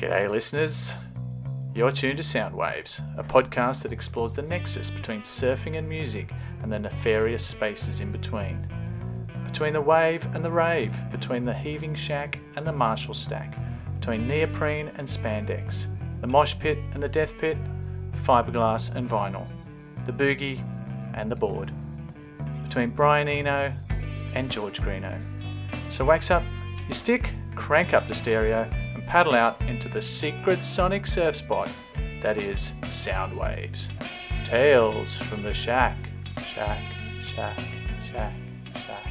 G'day, listeners. You're tuned to Soundwaves, a podcast that explores the nexus between surfing and music and the nefarious spaces in between. Between the wave and the rave, between the heaving shack and the Marshall stack, between neoprene and spandex, the mosh pit and the death pit, fiberglass and vinyl, the boogie and the board, between Brian Eno and George Greenough. So wax up your stick, crank up the stereo, paddle out into the secret sonic surf spot that is Soundwaves. Tales from the shack, shack, shack, shack, shack.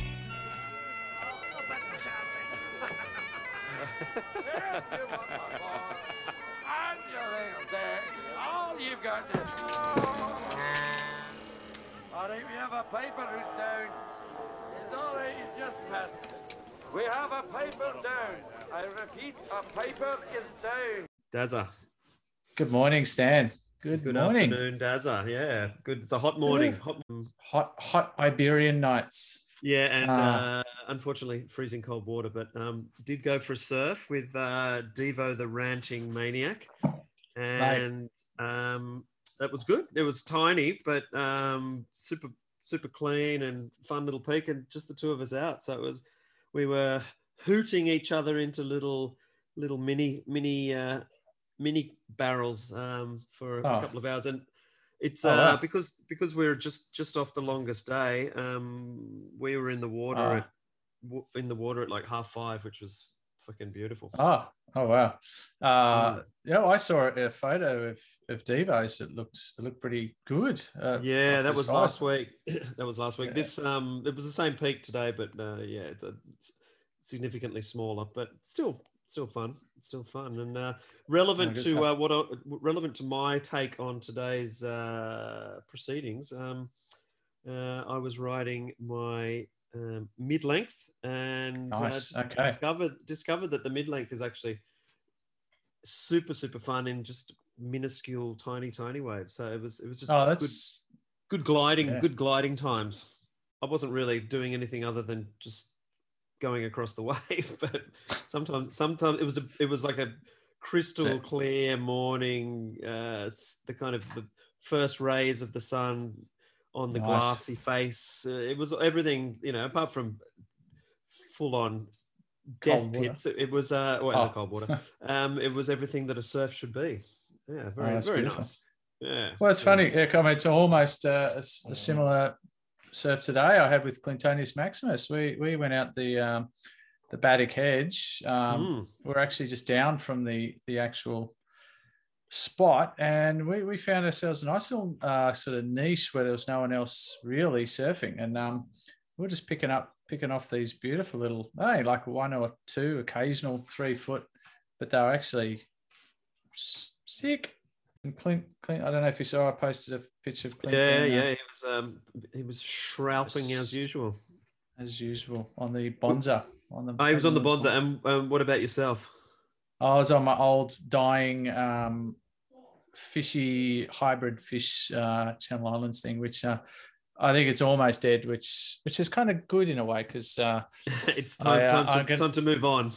All if you have a paper who's down, it's all right, he's just passed. We have a paper down. I repeat, a paper is down. Dazza. Good morning, Stan. Good, Good morning. afternoon, Dazza. Yeah, good. It's a hot morning. Hot, Hot, hot Iberian nights. yeah, and Ah. uh, unfortunately, freezing cold water. But um, did go for a surf with uh, Devo, the ranching maniac, and um, that was good. It was tiny, but um, super, super clean and fun little peak, and just the two of us out. So it was, we were hooting each other into little, little mini, mini, uh, mini barrels um, for a Oh. couple of hours, and it's Oh, uh, wow. because because we are just just off the longest day. Um, we were in the water Ah. at w- in the water at like half five, which was fucking beautiful. Oh, oh wow. Uh, Mm. yeah, I saw a photo of, of Devos. It looked it looked pretty good. Uh, Yeah, up that was last week. that was last week. This um, it was the same peak today, but uh, yeah, it's, a, it's significantly smaller, but still, still fun. Still fun and uh, relevant good to uh, what I, relevant to my take on today's uh, proceedings. Um, uh, I was riding my um, mid-length and uh, Nice, okay. discovered discovered that the mid-length is actually super super fun in just minuscule tiny tiny waves. So it was it was just Oh, good that's good gliding Yeah. good gliding times i wasn't really doing anything other than just going across the wave but sometimes sometimes it was a it was like a crystal clear morning uh the kind of the first rays of the sun on the Nice. glassy face uh, it was everything you know apart from full on death Cold pits it, it was uh well, Oh. the cold water um it was everything that a surf should be yeah very Oh, very beautiful. nice yeah well. It's yeah. funny. Yeah, I mean, it's almost uh, a, a similar surf today I had with Clintonius Maximus. We we went out the um, the Baddock Hedge. Um, Mm. We're actually just down from the the actual spot, and we we found ourselves a nice little uh, sort of niche where there was no one else really surfing, and um, we we're just picking up picking off these beautiful little, hey, like one or two occasional three foot, but they were actually sick. And Clint, Clint, I don't know if you saw, I posted a picture of Clint. Yeah, yeah, he was um he was shrouping as usual. as usual on the Bonza. On the Oh, he was on the Bonza. Bonza. And um, what about yourself? I was on my old dying um, fishy hybrid fish uh, Channel Islands thing, which uh, I think it's almost dead, which which is kind of good in a way because uh, it's time, I, uh, time, to, gonna- time to move on.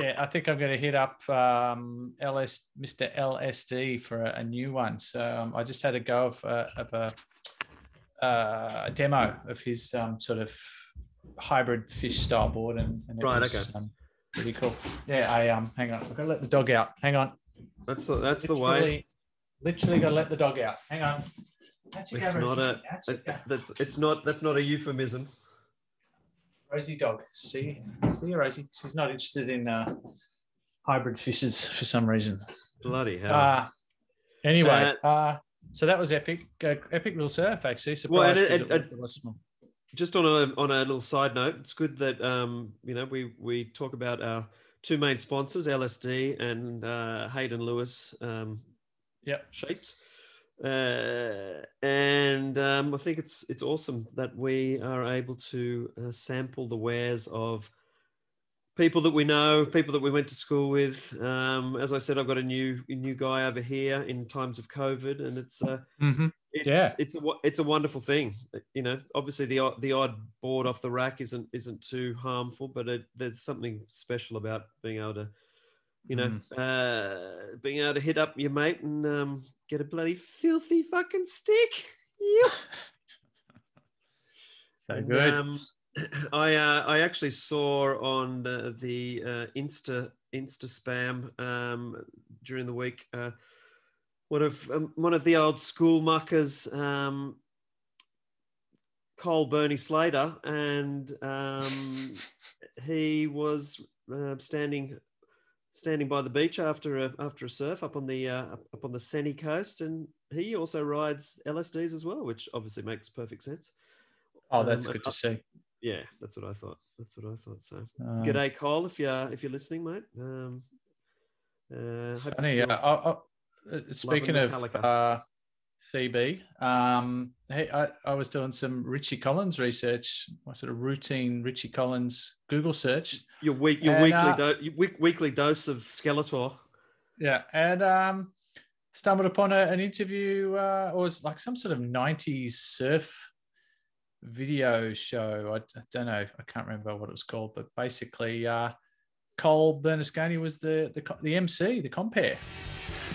Yeah, I think I'm going to hit up um, LS Mr. LSD for a, a new one. So um, I just had a go of a, of a, uh, a demo of his um, sort of hybrid fish style board, and, and it Right, was okay. um, pretty cool. Yeah, I um, hang on, I've got to let the dog out. Hang on. That's the, that's the way. Literally- Literally got to let the dog out. Hang on. You It's not a. It- That's it's not that's not a euphemism. Rosie dog. See, see you, Rosie. She's not interested in uh, hybrid fishes for some reason. Bloody hell. Uh, anyway, uh, so that was epic. Uh, epic little surf, actually. Well, Surprised it- it, it- was- small. just on a on a little side note, it's good that um, you know we we talk about our two main sponsors, LSD and uh, Hayden Lewis um, Yep. shapes. Uh, and um, I think it's it's awesome that we are able to uh, sample the wares of people that we know, people that we went to school with. Um, as I said, I've got a new new guy over here in times of COVID, and it's uh, Mhm. it's Yeah. it's a it's a wonderful thing. You know, obviously the odd- the odd board off the rack isn't isn't too harmful, but it, there's something special about being able to you know, uh, being able to hit up your mate and um, get a bloody filthy fucking stick. Yeah. So And, good. Um, I uh, I actually saw on the, the uh, Insta Insta spam um, during the week uh, one of um, one of the old school muckers, um, Cole Bernie Slater, and um, he was uh, standing standing by the beach after a after a surf up on the uh, up on the Senny coast, and he also rides LSDs as well, which obviously makes perfect sense. oh, that's um, good to see. Yeah, that's what I thought. That's what I thought. So, Um, g'day, Cole, if you're if you're listening, mate. Um, uh, It's funny. you're Uh, I, I, uh, speaking of uh, CB, um, hey, I, I was doing some Richie Collins research, my sort of routine Richie Collins Google search. your week, your and, weekly uh, do- your week, weekly dose of Skeletor. Yeah, and um, stumbled upon a, an interview. Uh, it was like some sort of '90s surf video show. I, I don't know. I can't remember what it was called, but basically, uh, Cole Bernasconi was the, the the MC, the compare.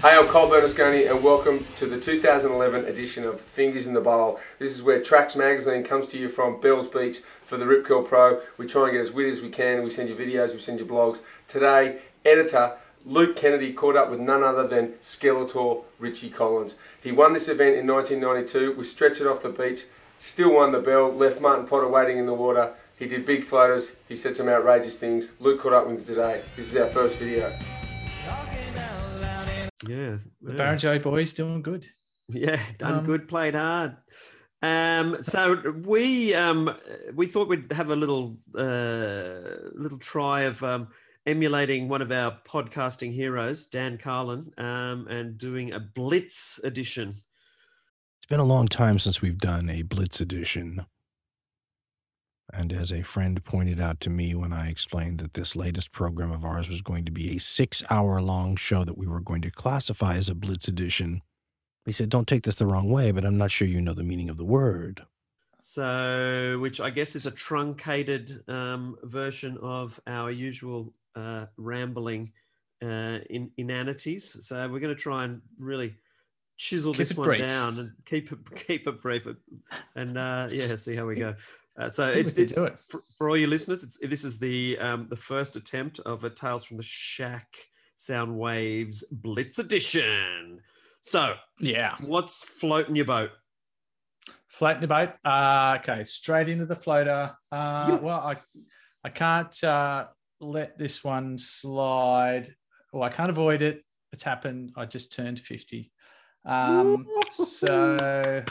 Hey, I'm Cole Bernasconi, and welcome to the 2011 edition of Fingers in the Bowl. This is where Tracks Magazine comes to you from Bells Beach for the Rip Curl Pro. We try and get as witty as we can. We send you videos, we send you blogs. Today, editor Luke Kennedy caught up with none other than Skeletor Richie Collins. He won this event in 1992, was stretched it off the beach, still won the bell, left Martin Potter waiting in the water. He did big floaters, he said some outrageous things. Luke caught up with him today. This is our first video. Yeah, The yeah. Barrenjoey boys doing good. Yeah, done Um, good, played hard. Um, so we um, we thought we'd have a little uh, little try of um, emulating one of our podcasting heroes, Dan Carlin, um, and doing a Blitz edition. It's been a long time since we've done a Blitz edition. And as a friend pointed out to me when I explained that this latest program of ours was going to be a six hour long show that we were going to classify as a Blitz edition, he said, Don't take this the wrong way, but I'm not sure you know the meaning of the word. So, which I guess is a truncated um, version of our usual uh, rambling uh, in, inanities. So we're going to try and really chisel Keep this one brief. down and keep it keep it brief, and uh, yeah, see how we go. Uh, so I think we it, it- do it. for, for all your listeners, it's, this is the um, the first attempt of a Tales from the Shack Sound Waves Blitz edition. So, Yeah. what's floating your boat? Floating your boat. Uh, okay, straight into the floater. Uh, Yeah. Well, I, I can't uh, let this one slide. Well, I can't avoid it. It's happened. I just turned 50. Um, so,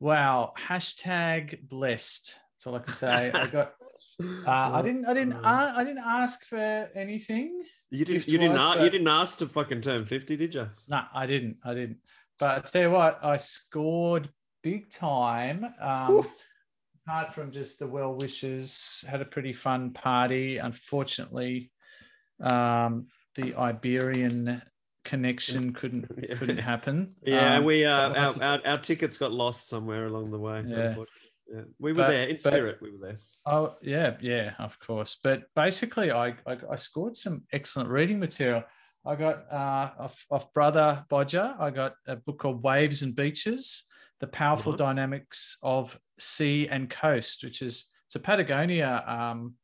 wow. Hashtag blessed. That's all I can say. I got. Uh, I didn't. I didn't. Uh, I didn't ask for anything. You didn't. gift You didn't. wise, a- you didn't ask to fucking turn fifty, did you? No, I didn't. I didn't. But I tell you what, I scored big time. Um, apart from just the well wishes, had a pretty fun party. Unfortunately, um, the Iberian connection couldn't couldn't happen. Yeah, Um, we uh, our, to- our our tickets got lost somewhere along the way. Yeah. Yeah, we were But- there in but- spirit. We were there. Oh yeah, yeah, of course. But basically, I I, I scored some excellent reading material. I got uh, off, off brother Bodger. I got a book called Waves and Beaches: The Powerful Nice. Dynamics of Sea and Coast, which is it's a Patagonia um,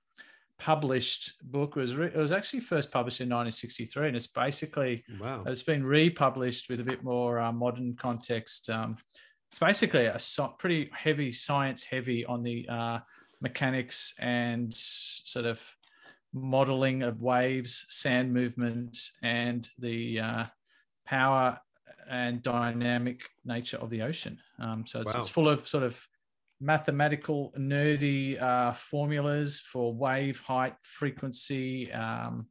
published book. Was re- it was actually first published in 1963, and it's basically Wow. it's been republished with a bit more uh, modern context. Um, it's basically a so- pretty heavy science heavy on the uh, mechanics and sort of modeling of waves, sand movement, and the uh, power and dynamic nature of the ocean. Um, so it's, Wow. it's full of sort of mathematical nerdy uh, formulas for wave height, frequency, um,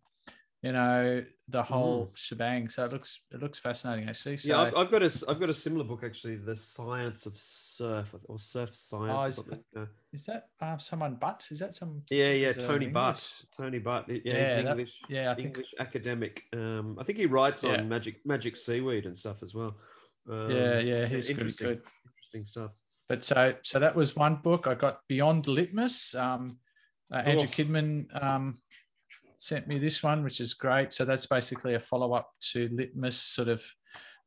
you know, the whole shebang. So it looks it looks fascinating actually. So yeah, I've, I've got a I've got a similar book actually, The Science of Surf or Surf Science Oh, is- is that um, someone Butt? Is that some? Yeah, yeah, Tony Butt. Tony Butt. Yeah, Yeah, he's that- an English. yeah, I think- English academic. Um, I think he writes Yeah. on magic magic seaweed and stuff as well. Um, Yeah, yeah, he's interesting. good. Interesting stuff. But so so that was one book. I got Beyond Litmus. Um, uh, Andrew Oh. Kidman um, sent me this one, which is great. So that's basically a follow up to Litmus, sort of,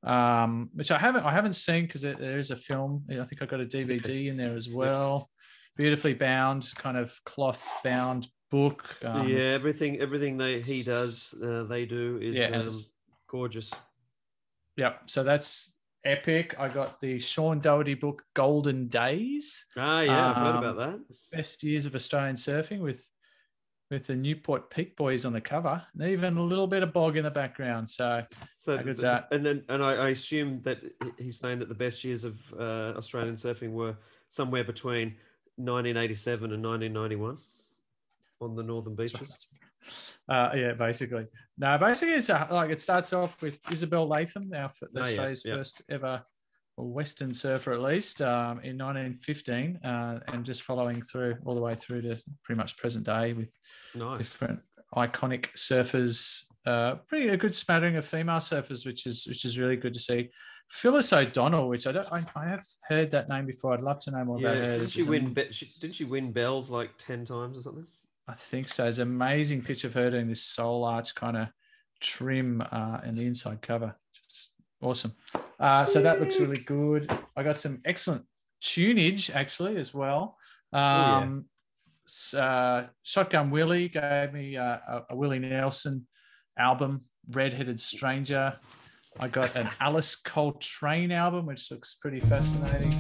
um, which I haven't I haven't seen because there, there is a film. I think I got a DVD in there as well. Beautifully bound, kind of cloth bound book. Um, yeah, everything everything they he does, uh, they do is Yeah, um, gorgeous. Yep. So that's epic. I got the Sean Doherty book, Golden Days. Ah, yeah, I've heard Um, about that. best years of Australian surfing with with the Newport Peak Boys on the cover, and even a little bit of bog in the background. So So how good's that? And then, and I, I assume that he's saying that the best years of uh, Australian surfing were somewhere between 1987 and 1991 on the northern beaches. Uh, yeah, basically. No, basically it's a, like it starts off with Isabel Letham, our f- Oh, Australia's yeah. first ever Western surfer, at least um, in 1915, uh, and just following through all the way through to pretty much present day with Nice. different iconic surfers. Uh, pretty a good smattering of female surfers, which is which is really good to see. Phyllis O'Donnell, which I don't, I, I have heard that name before. I'd love to know more Yeah, about her. didn't she win? Be- she, didn't she win bells like 10 times or something? I think so. It's an amazing picture of her doing this soul arch kind of trim uh, in the inside cover. Just awesome. Uh, so that looks really good. I got some excellent tunage actually as well. yeah. Um, uh, Shotgun Willie gave me uh, a, a Willie Nelson album, Redheaded Stranger. I got an Alice Coltrane album, which looks pretty fascinating.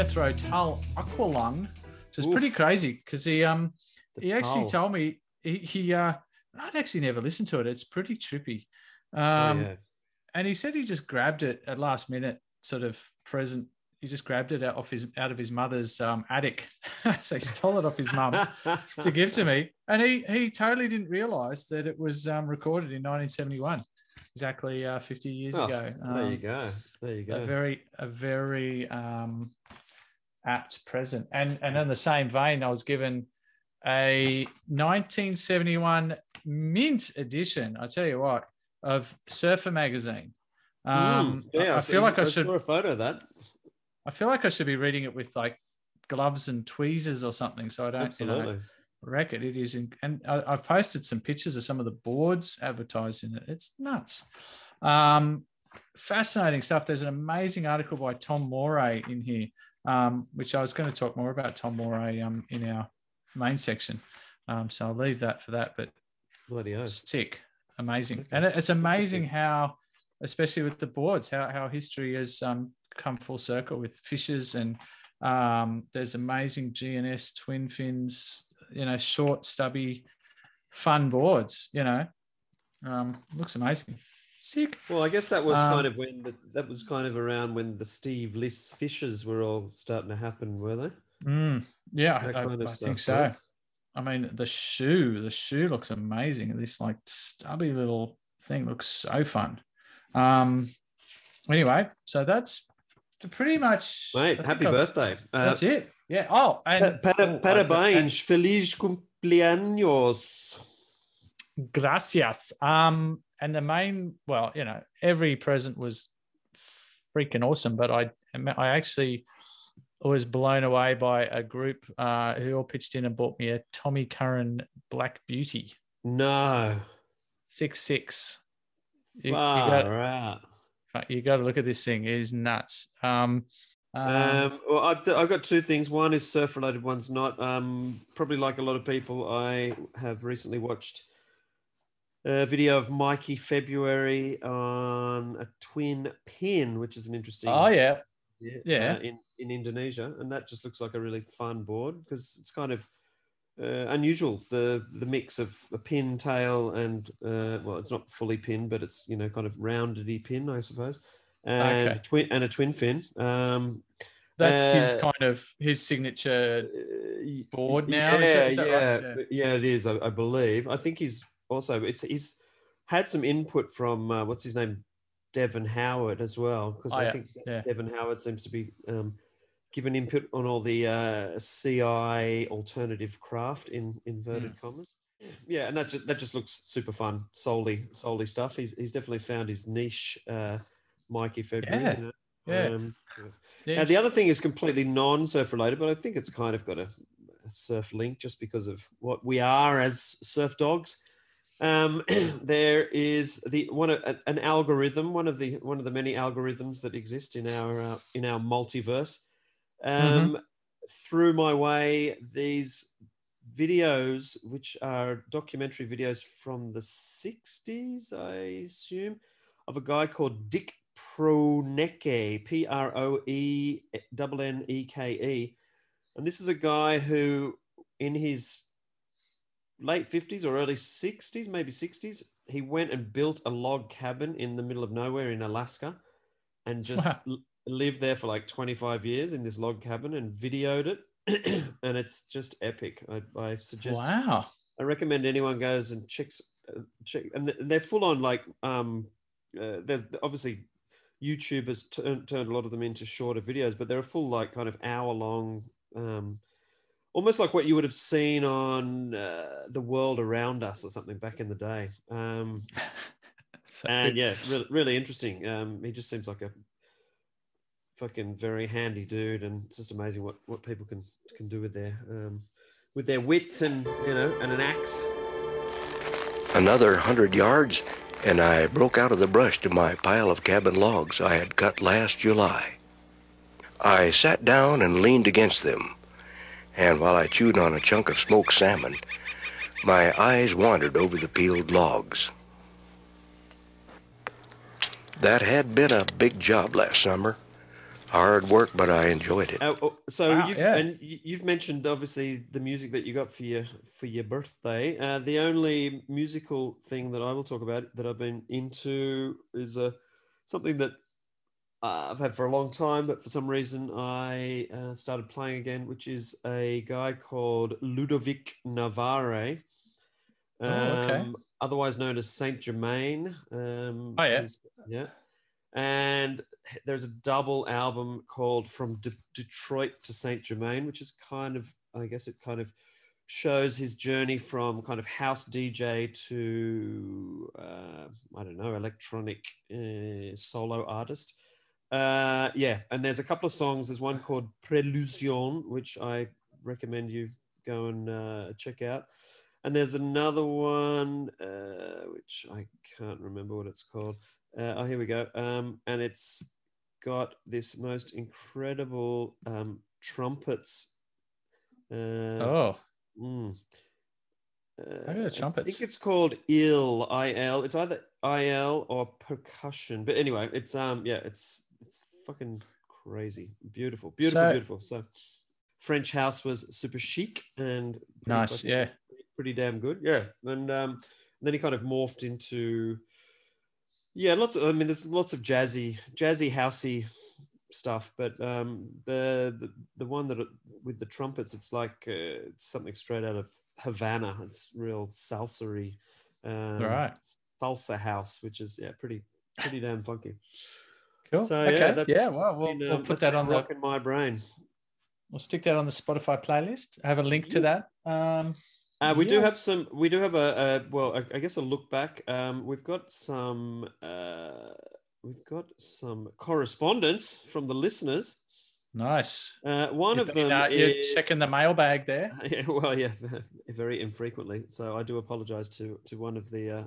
Jethro Tull Aqualung, which is pretty crazy because he um The he actually told me he, he uh I'd actually never listened to it. It's pretty trippy. Oh, Um, yeah. and he said he just grabbed it at last minute, sort of present. He just grabbed it out of his out of his mother's um, attic, so he stole it off his mum to give to me, and he he totally didn't realize that it was um, recorded in 1971, exactly uh, 50 years Oh, ago. there you Um, go. There you a go. very a very um, apt present. And and in the same vein, I was given a 1971 mint edition. I tell you what, of Surfer magazine. Um, Mm, yeah, I, I feel like I I should. saw a photo of that. I feel like I should be reading it with like gloves and tweezers or something, so I don't you know, Absolutely. wreck it. It is, in, and I, I've posted some pictures of some of the boards advertised in it. It's nuts. Um, fascinating stuff. There's an amazing article by Tom Morey in here, um, which I was going to talk more about Tom Morey um, in our main section. Um, so I'll leave that for that. But Bloody oath. sick, amazing, and it's amazing how, especially with the boards, how how history has um, come full circle with fishes and um, there's amazing G&S twin fins, you know, short, stubby, fun boards. You know, um, looks amazing, sick. Well, I guess that was Um, kind of when the, that was kind of around when the Steve Lis fishes were all starting to happen, were they? Mm, yeah, I, That I- I think so. right? I mean, the shoe, the shoe looks amazing. This like stubby little thing looks so fun. Um, anyway, so that's pretty much. Mate, happy I've- birthday. Uh, That's it. Yeah. Oh, and Pa- oh, para, I- parabéns, feliz cumpleaños. Gracias. Um, and the main, well, you know, every present was freaking awesome, but I, I actually was blown away by a group uh, who all pitched in and bought me a Tommy Curren Black Beauty No. six six. You- you Far got- out. You got to look at this thing; it is nuts. Um, um, Um, well, I've, I've got two things. One is surf related, one's not. Um, probably like a lot of people, I have recently watched a video of Mikey February on a twin pin, which is an interesting. oh yeah, yeah, yeah. uh, in in Indonesia, and that just looks like a really fun board because it's kind of uh, unusual the the mix of a pin tail and uh, well, it's not fully pin, but it's you know kind of roundedy pin, I suppose, and Okay. twin and a twin fin. Um, that's his Uh, kind of his signature. Uh, board now, Yeah, that- is that yeah, right? Yeah. yeah, it is. I, I believe. I think he's also it's he's had some input from uh, what's his name, Devon Howard as well, because Oh, I yeah, think yeah. Devon Howard seems to be um, giving input on all the uh, CI alternative craft in inverted Mm. commas. Yeah, and that's that just looks super fun. Solely, solely stuff. He's he's definitely found his niche, uh, Mikey February. Yeah, you know? Yeah. Um, yeah. now, the other thing is completely non-surf related, but I think it's kind of got a, a surf link just because of what we are as surf dogs. Um, there is the one an algorithm, one of the one of the many algorithms that exist in our uh, in our multiverse. Um, Through my way, these videos, which are documentary videos from the '60s, I assume, of a guy called Dick Proenneke, P R O E N N E K E. And this is a guy who, in his late 50s or early 60s, maybe 60s, he went and built a log cabin in the middle of nowhere in Alaska and just Wow. l- lived there for like 25 years in this log cabin and videoed it. and it's just epic. I, I suggest wow. I recommend anyone goes and checks uh, check, and they're full on like um, uh, they're obviously YouTube has turned turned a lot of them into shorter videos, but they're a full like kind of hour long, um, almost like what you would have seen on uh, the world around us or something back in the day. Um, So and yeah, really, really interesting. Um, he just seems like a fucking very handy dude, and it's just amazing what what people can can do with their um, with their wits and you know and an axe. Another hundred yards, and I broke out of the brush to my pile of cabin logs I had cut last July. I sat down and leaned against them, and while I chewed on a chunk of smoked salmon, my eyes wandered over the peeled logs. That had been a big job last summer. Hard work, but I enjoyed it. Uh, so Wow, you've yeah. and you've mentioned obviously the music that you got for your for your birthday. Uh, the only musical thing that I will talk about that I've been into is a something that uh, I've had for a long time, but for some reason I uh, started playing again, which is a guy called Ludovic Navarre, um, Oh, okay. otherwise known as Saint Germain. Um, Oh, yeah. yeah. And there's a double album called From De- Detroit to Saint Germain, which is kind of, I guess it kind of shows his journey from kind of house DJ to, uh, I don't know, electronic uh, solo artist. Uh, yeah, and there's a couple of songs. There's one called Prelusion, which I recommend you go and uh, check out. And there's another one, uh, which I can't remember what it's called. Uh, oh, here we go. Um, and it's got this most incredible um, trumpets. Uh, Oh, mm. How are the Uh, I trumpets? think it's called il il. It's either il or percussion. But anyway, it's um yeah, it's it's fucking crazy, beautiful, beautiful, So- beautiful. So French house was super chic and pretty nice. fucking- Yeah. pretty damn good. Yeah, and um, then he kind of morphed into yeah, lots. Of, I mean, there's lots of jazzy, jazzy, housey stuff, but um, the the the one that with the trumpets, it's like uh, it's something straight out of Havana. It's real salsa-y, um, right. salsa house, which is yeah, pretty pretty damn funky. Cool. So, yeah, okay. that's Yeah. Well, we'll, Been, we'll um, put that been on the. rocking my brain. We'll stick that on the Spotify playlist. I have a link to that. Um, Uh, we do have some. We do have a, a well, I, I guess a look back. Um, we've got some. Uh, we've got some correspondence from the listeners. Nice. Uh, one You've of them uh, you're checking the mailbag there. yeah, well, yeah, very infrequently. So I do apologise to to one of the uh,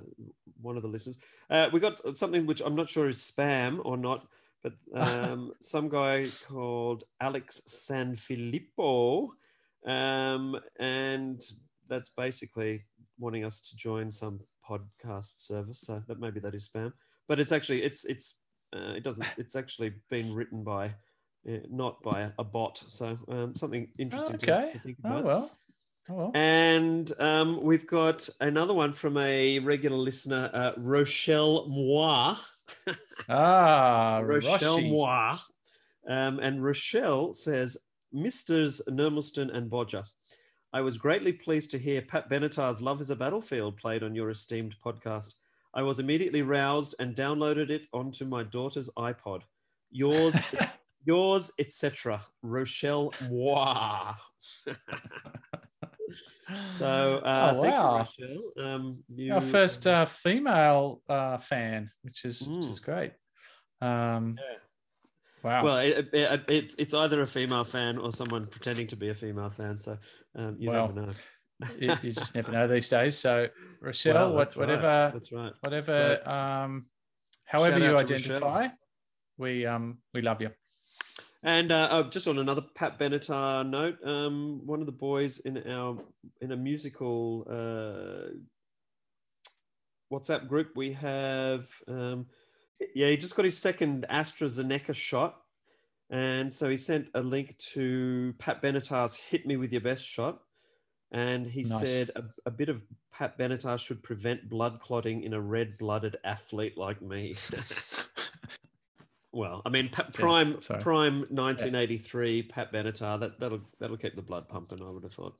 one of the listeners. Uh, we got something which I'm not sure is spam or not, but um, some guy called Alex Sanfilippo, um, and that's basically wanting us to join some podcast service. So that maybe that is spam, but it's actually it's it's uh, it doesn't. It's actually been written by. Uh, not by a, a bot, so um, something interesting to- okay. to, think Oh about. well. Oh well. And um, we've got another one from a regular listener, uh, Rochelle Moi. Ah, Rochelle Roshi. Moi. Um, and Rochelle says, Misters Nermelston and Bodger, I was greatly pleased to hear Pat Benatar's Love is a Battlefield played on your esteemed podcast. I was immediately roused and downloaded it onto my daughter's iPod. Yours, yours, etc. Rochelle Moi. so, uh, Oh, thank wow. you, Rochelle. Um, you, Our first uh, female uh, fan, which is which Mm. is great. Um, Yeah. Wow. Well, it, it, it's it's either a female fan or someone pretending to be a female fan. So um, you Well, never know. you, you just never know these days. So, Rochelle, Well, what, that's right. whatever, That's right. whatever, um, however you to Rochelle. identify, we um we love you. And uh, uh, just on another Pat Benatar note, um, one of the boys in our in a musical uh, WhatsApp group, we have um, yeah, he just got his second AstraZeneca shot, and so he sent a link to Pat Benatar's "Hit Me with Your Best Shot," and he Nice. said a, a bit of Pat Benatar should prevent blood clotting in a red-blooded athlete like me. Well, I mean, pa- prime sorry. prime 1983 Pat Benatar. That that'll that'll keep the blood pumping. I would have thought.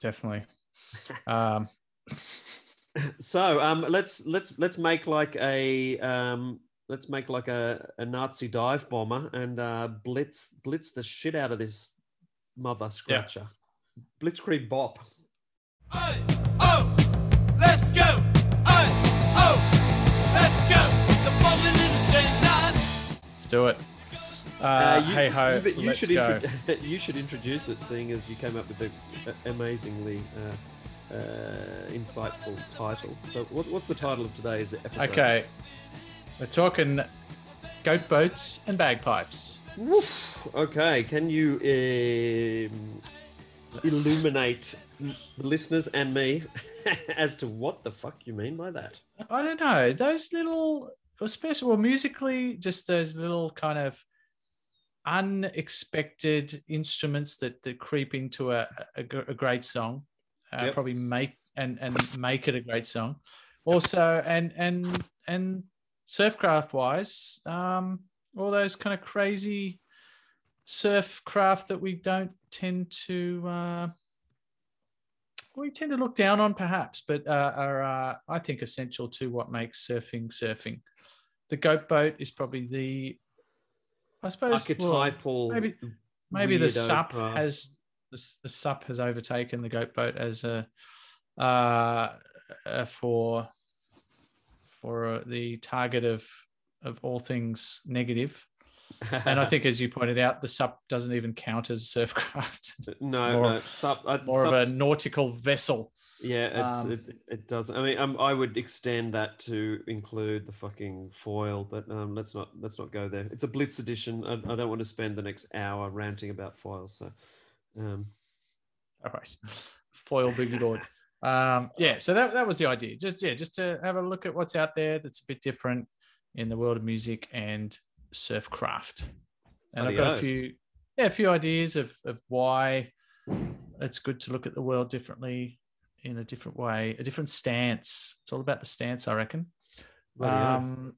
Definitely. Um, So um, let's let's let's make like a um, let's make like a, a Nazi dive bomber and uh, blitz blitz the shit out of this mother scratcher. Blitzkrieg bop. Aye, let's do it. Uh, you, hey ho, you, you should go. intro- you should introduce it, seeing as you came up with the uh, amazingly uh, uh, insightful title. So, what, what's the title of today's episode? Okay, we're talking goat boats and bagpipes. Woof. Okay, can you um, illuminate the listeners and me as to what the fuck you mean by that? I don't know those little, especially well musically, just those little kind of unexpected instruments that that creep into a a, a great song, uh, Yep. probably make and and make it a great song. Also, and and and surfcraft wise, um, all those kind of crazy surf craft that we don't tend to. Uh, we tend to look down on perhaps, but uh, are uh, I think essential to what makes surfing surfing. The goat boat is probably the, I suppose, well, Archetypal. maybe maybe the sup craft. has the, the sup has overtaken the goat boat as a uh, uh, for for uh, the target of of all things negative. And I think, as you pointed out, the sup doesn't even count as surfcraft. It's no, more, no, sup, uh, more of a nautical vessel. Yeah, Um, it, it does. I mean, um, I would extend that to include the fucking foil, but um, let's not let's not go there. It's a blitz edition. I, I don't want to spend the next hour ranting about foils. So, um, All right. Foil boogie board. Um, yeah, so that, that was the idea. Just yeah, just to have a look at what's out there that's a bit different in the world of music and surf craft. And I've got a few yeah, a few ideas of of why it's good to look at the world differently in a different way, a different stance. It's all about the stance, I reckon. Um,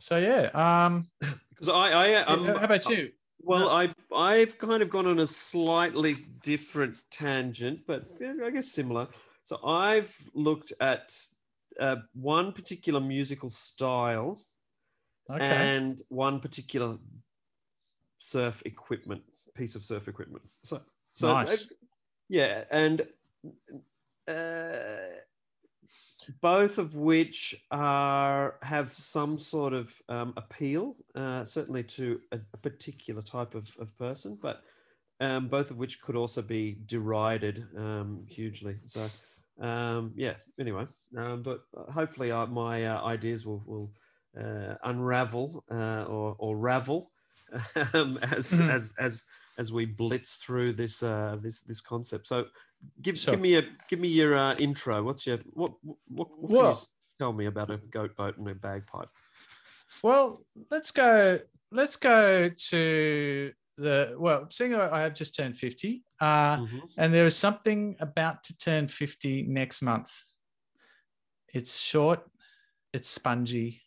so yeah, um, because I, I um, how about you? Well, I I've kind of gone on a slightly different tangent, but I guess similar. So I've looked at uh, one particular musical style Okay. and one particular surf equipment, piece of surf equipment. So, so uh, Nice. yeah, and uh, both of which are have some sort of um, appeal, uh, certainly to a, a particular type of, of person, but um, both of which could also be derided um, hugely. So, um, yeah. Anyway, um, but hopefully, uh, my uh, ideas will will uh, unravel uh, or or ravel um, as Mhm. as as as we blitz through this uh, this this concept. So, give Sure. give me a give me your uh, intro. What's your what what, what can you tell me about a goat boat and a bagpipe? Well, let's go. Let's go to the well. Seeing I have just turned fifty, uh, Mhm. and there is something about to turn fifty next month. It's short, it's spongy.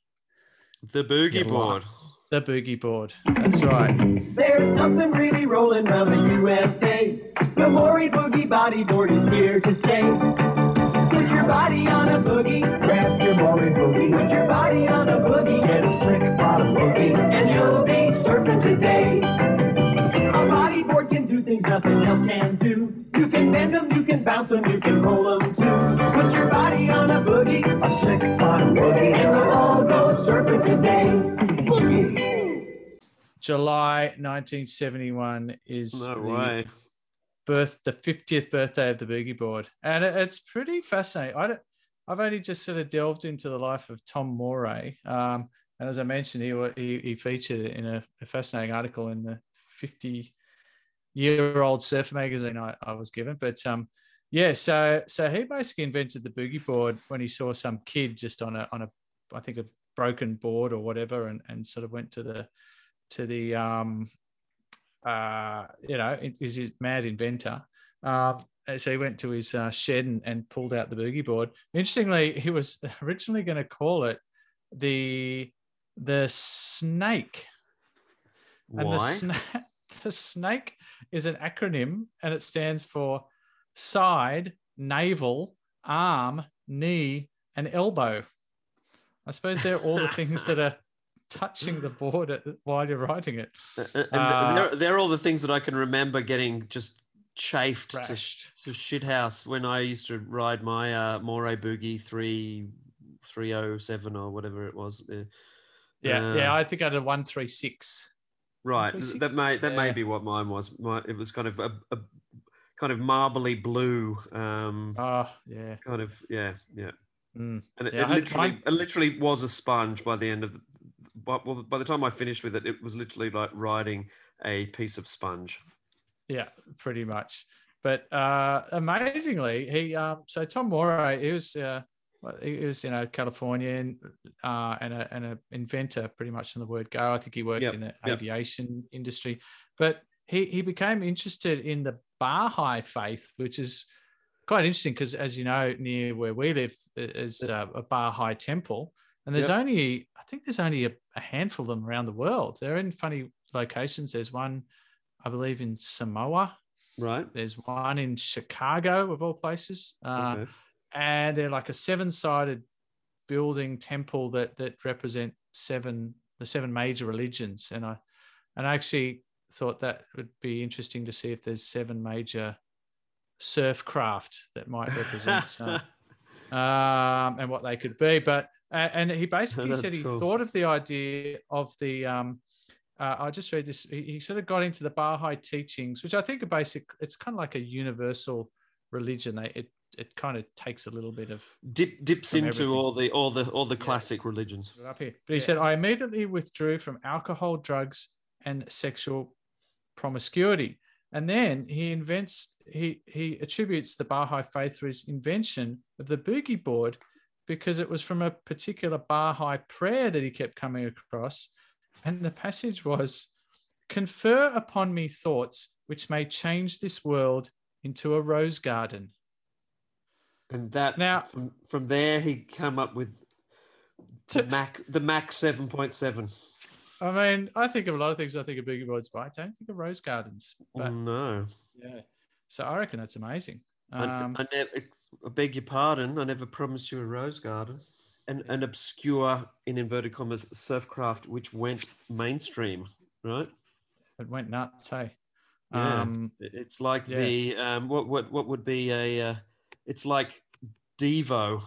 The boogie You li- board. the boogie board. That's right. There's something really rolling around the USA. The Morey Boogie Bodyboard is here to stay. Put your body on a boogie, grab your Morey Boogie. Put your body on a boogie, get a slick bottom boogie, and you'll be surfing today. A bodyboard can do things nothing else can do. You can bend them, you can bounce them, you can roll them too. Put your body on a boogie, a slick bottom boogie, and we'll all go surfing today. Boogie. July 1971 is No the way. Birth, the 50th birthday of the boogie board, and it- it's pretty fascinating. I I've only just sort of delved into the life of Tom Morey, um, and as I mentioned, he he, he featured in a, a fascinating article in the 50 year old surf magazine I, I was given. But um, yeah, so so he basically invented the boogie board when he saw some kid just on a on a I think a broken board or whatever, and and sort of went to the to the um uh you know is his mad inventor. Um, so he went to his uh, shed and, and pulled out the boogie board. Interestingly, he was originally going to call it the the snake. And the, Why? sna- the snake is an acronym and it stands for side, navel, arm, knee, and elbow. I suppose they're all the things that are touching the board at, while you're writing it. And Uh, they're, they're all the things that I can remember getting just chafed to, sh- Thrashed. to shithouse when I used to ride my uh, Morey Boogie 3 307 or whatever it was. Uh, Yeah, yeah. uh, I think I did one three six. right. 360? That may that may be what mine was. My, it was kind of a, a kind of marbly blue. Um, Oh yeah. kind of yeah yeah. Mm. And it, Yeah, it literally it literally was a sponge by the end of the. But well, by the time I finished with it, it was literally like riding a piece of sponge. Yeah, pretty much. But uh, amazingly, he um, so Tom Morey, he was uh, he was you know Californian uh, and a and an inventor pretty much from the word go. I think he worked Yep, in the yep. aviation industry, but he he became interested in the Baha'i faith, which is quite interesting because as you know, near where we live is uh, a Baha'i temple, and there's Yep. only I think there's only a, a handful of them around the world. They're in funny locations. There's one, I believe, in Samoa. Right. There's one in Chicago, of all places, uh, Okay. and they're like a seven-sided building temple that that represent seven the seven major religions. And I and I actually thought that would be interesting to see if there's seven major surf craft that might represent uh, um, and what they could be. But and he basically said he cool. thought of the idea of the. Um, uh, I just read this. He, he sort of got into the Baha'i teachings, which I think are basic. It's kind of like a universal religion. They, it it kind of takes a little bit of Dip, dips into everything. all the all the all the classic religions. Up here. But he said, I immediately withdrew from alcohol, drugs, and sexual promiscuity. And then he invents, he he attributes the Baha'i faith for his invention of the boogie board because it was from a particular Baha'i prayer that he kept coming across. And the passage was, Confer upon me thoughts which may change this world into a rose garden. And that Now- from, from there he come up with the To- Mach the Mach seven point seven. I mean, I think of a lot of things I think of boogie boards, but I don't think of rose gardens. But No, Yeah. So I reckon that's amazing. I, Um, I never. I beg your pardon. I never promised you a rose garden. An, an obscure, in inverted commas, surfcraft which went mainstream, right? it went nuts, hey. Yeah. Um, It's like Yeah. the um, what what what would be a uh, it's like Devo,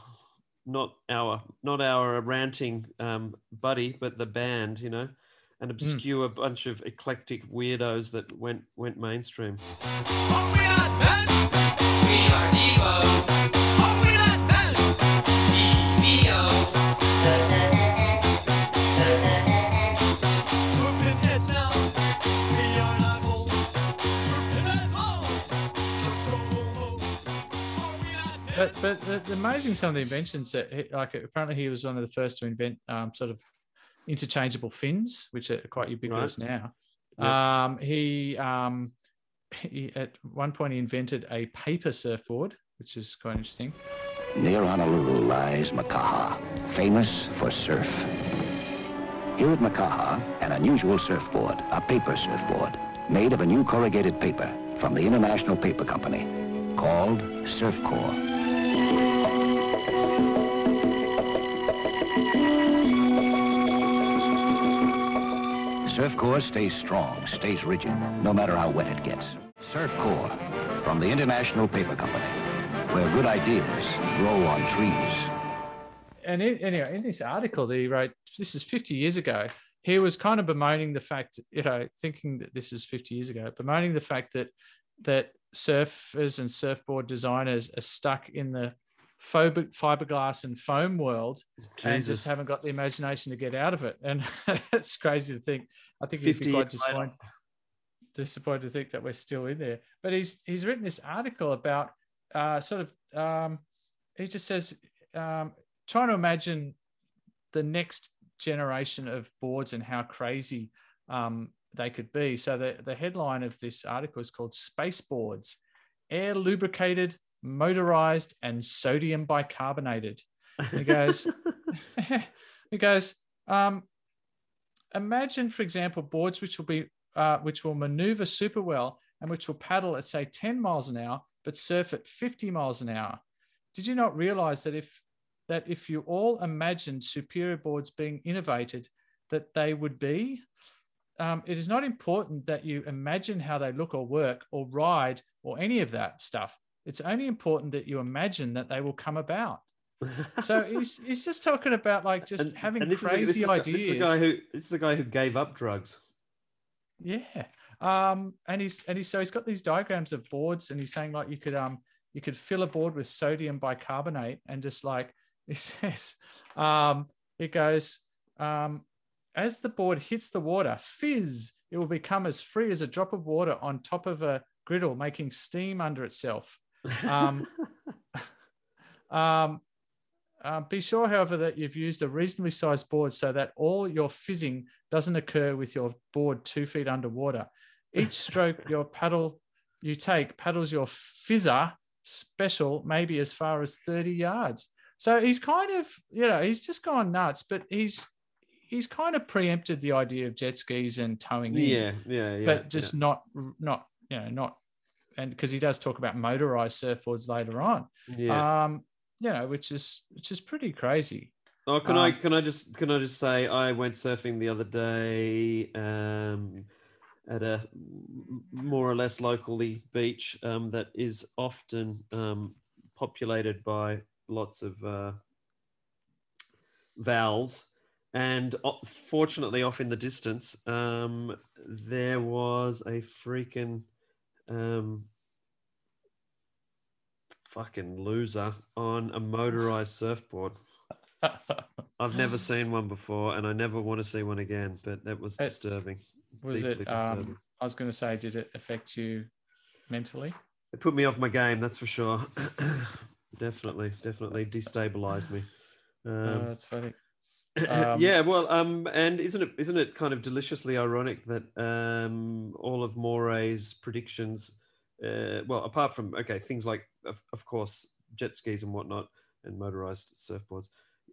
not our not our ranting um, buddy, but the band, you know, Hmm. an obscure bunch of eclectic weirdos that went went mainstream. Oh, but but the, the amazing some of the inventions that he, like apparently he was one of the first to invent um, sort of interchangeable fins, which are quite ubiquitous now. Um, he um, he at one point he invented a paper surfboard, which is quite interesting. Near Honolulu lies Makaha, famous for surf. Here at Makaha, an unusual surfboard, a paper surfboard, made of a new corrugated paper from the International Paper Company, called Surfcore. Surfcore stays strong, stays rigid, no matter how wet it gets. Surfcore, from the International Paper Company, where good ideas grow on trees. and in, anyway, in this article that he wrote, this is 50 years ago. He was kind of bemoaning the fact, you know, thinking that this is 50 years ago, bemoaning the fact that that surfers and surfboard designers are stuck in the fiberglass and foam world and just haven't got the imagination to get out of it. And it's crazy to think. I think he'd 50 be quite disappointed, disappointed to think that we're still in there. But he's he's written this article about uh, sort of um, he just says um, trying to imagine the next generation of boards and how crazy um, they could be. So the, the headline of this article is called Space Boards, Air Lubricated, Motorized, and Sodium Bicarbonated. He goes, he goes, um, imagine, for example, boards which will be uh, which will maneuver super well and which will paddle at say 10 miles an hour, but surf at 50 miles an hour. Did you not realize that if that if you all imagined superior boards being innovated, that they would be? Um, it is not important that you imagine how they look or work or ride or any of that stuff. It's only important that you imagine that they will come about. So he's, he's just talking about like just having this crazy is, this is, the- ideas. This is the guy who this is the guy who gave up drugs. Yeah. Um, and he's and he's so he's got these diagrams of boards, and he's saying like you could um you could fill a board with sodium bicarbonate and just like he says, um, it goes um, as the board hits the water, fizz, it will become as free as a drop of water on top of a griddle, making steam under itself. Um, um, uh, be sure, however, that you've used a reasonably sized board so that all your fizzing doesn't occur with your board two feet underwater. Each stroke your paddle you take paddles your fizzer special maybe as far as 30 yards. So he's kind of, you know, he's just gone nuts, but he's he's kind of preempted the idea of jet skis and towing in Yeah, yeah, yeah. but just not not you know not and because he does talk about motorized surfboards later on. Yeah. um you know which is which is pretty crazy. Oh, can I Um, can I just can I just say I went surfing the other day um, at a more or less locally beach um, that is often um, populated by lots of uh, vowels, and fortunately, off in the distance, um, there was a freaking um, fucking loser on a motorized surfboard. I've never seen one before, and I never want to see one again. But that was It- disturbing. was Deeply it disturbing. um i was going to say did it affect you mentally It put me off my game. That's for sure. definitely, definitely destabilized me. oh, Um, that's funny Um, yeah, well, um, and isn't it isn't it kind of deliciously ironic that um, all of Morey's predictions, uh, well, apart from okay things like of, of course jet skis and whatnot and motorized surfboards,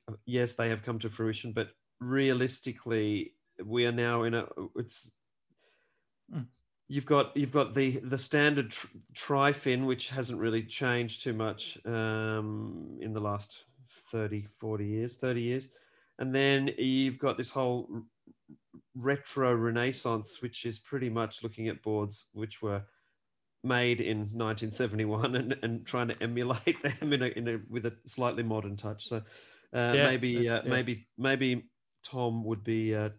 uh, yes, they have come to fruition, but realistically, we are now in a it's. Mm. You've got you've got the the standard tr- tri-fin, which hasn't really changed too much um, in the last 30, 40 years, 30 years. And then you've got this whole retro renaissance, which is pretty much looking at boards which were made in 1971 and, and trying to emulate them in a, in a with a slightly modern touch. So uh, Yeah, maybe uh, yeah. maybe maybe Tom would be. Uh,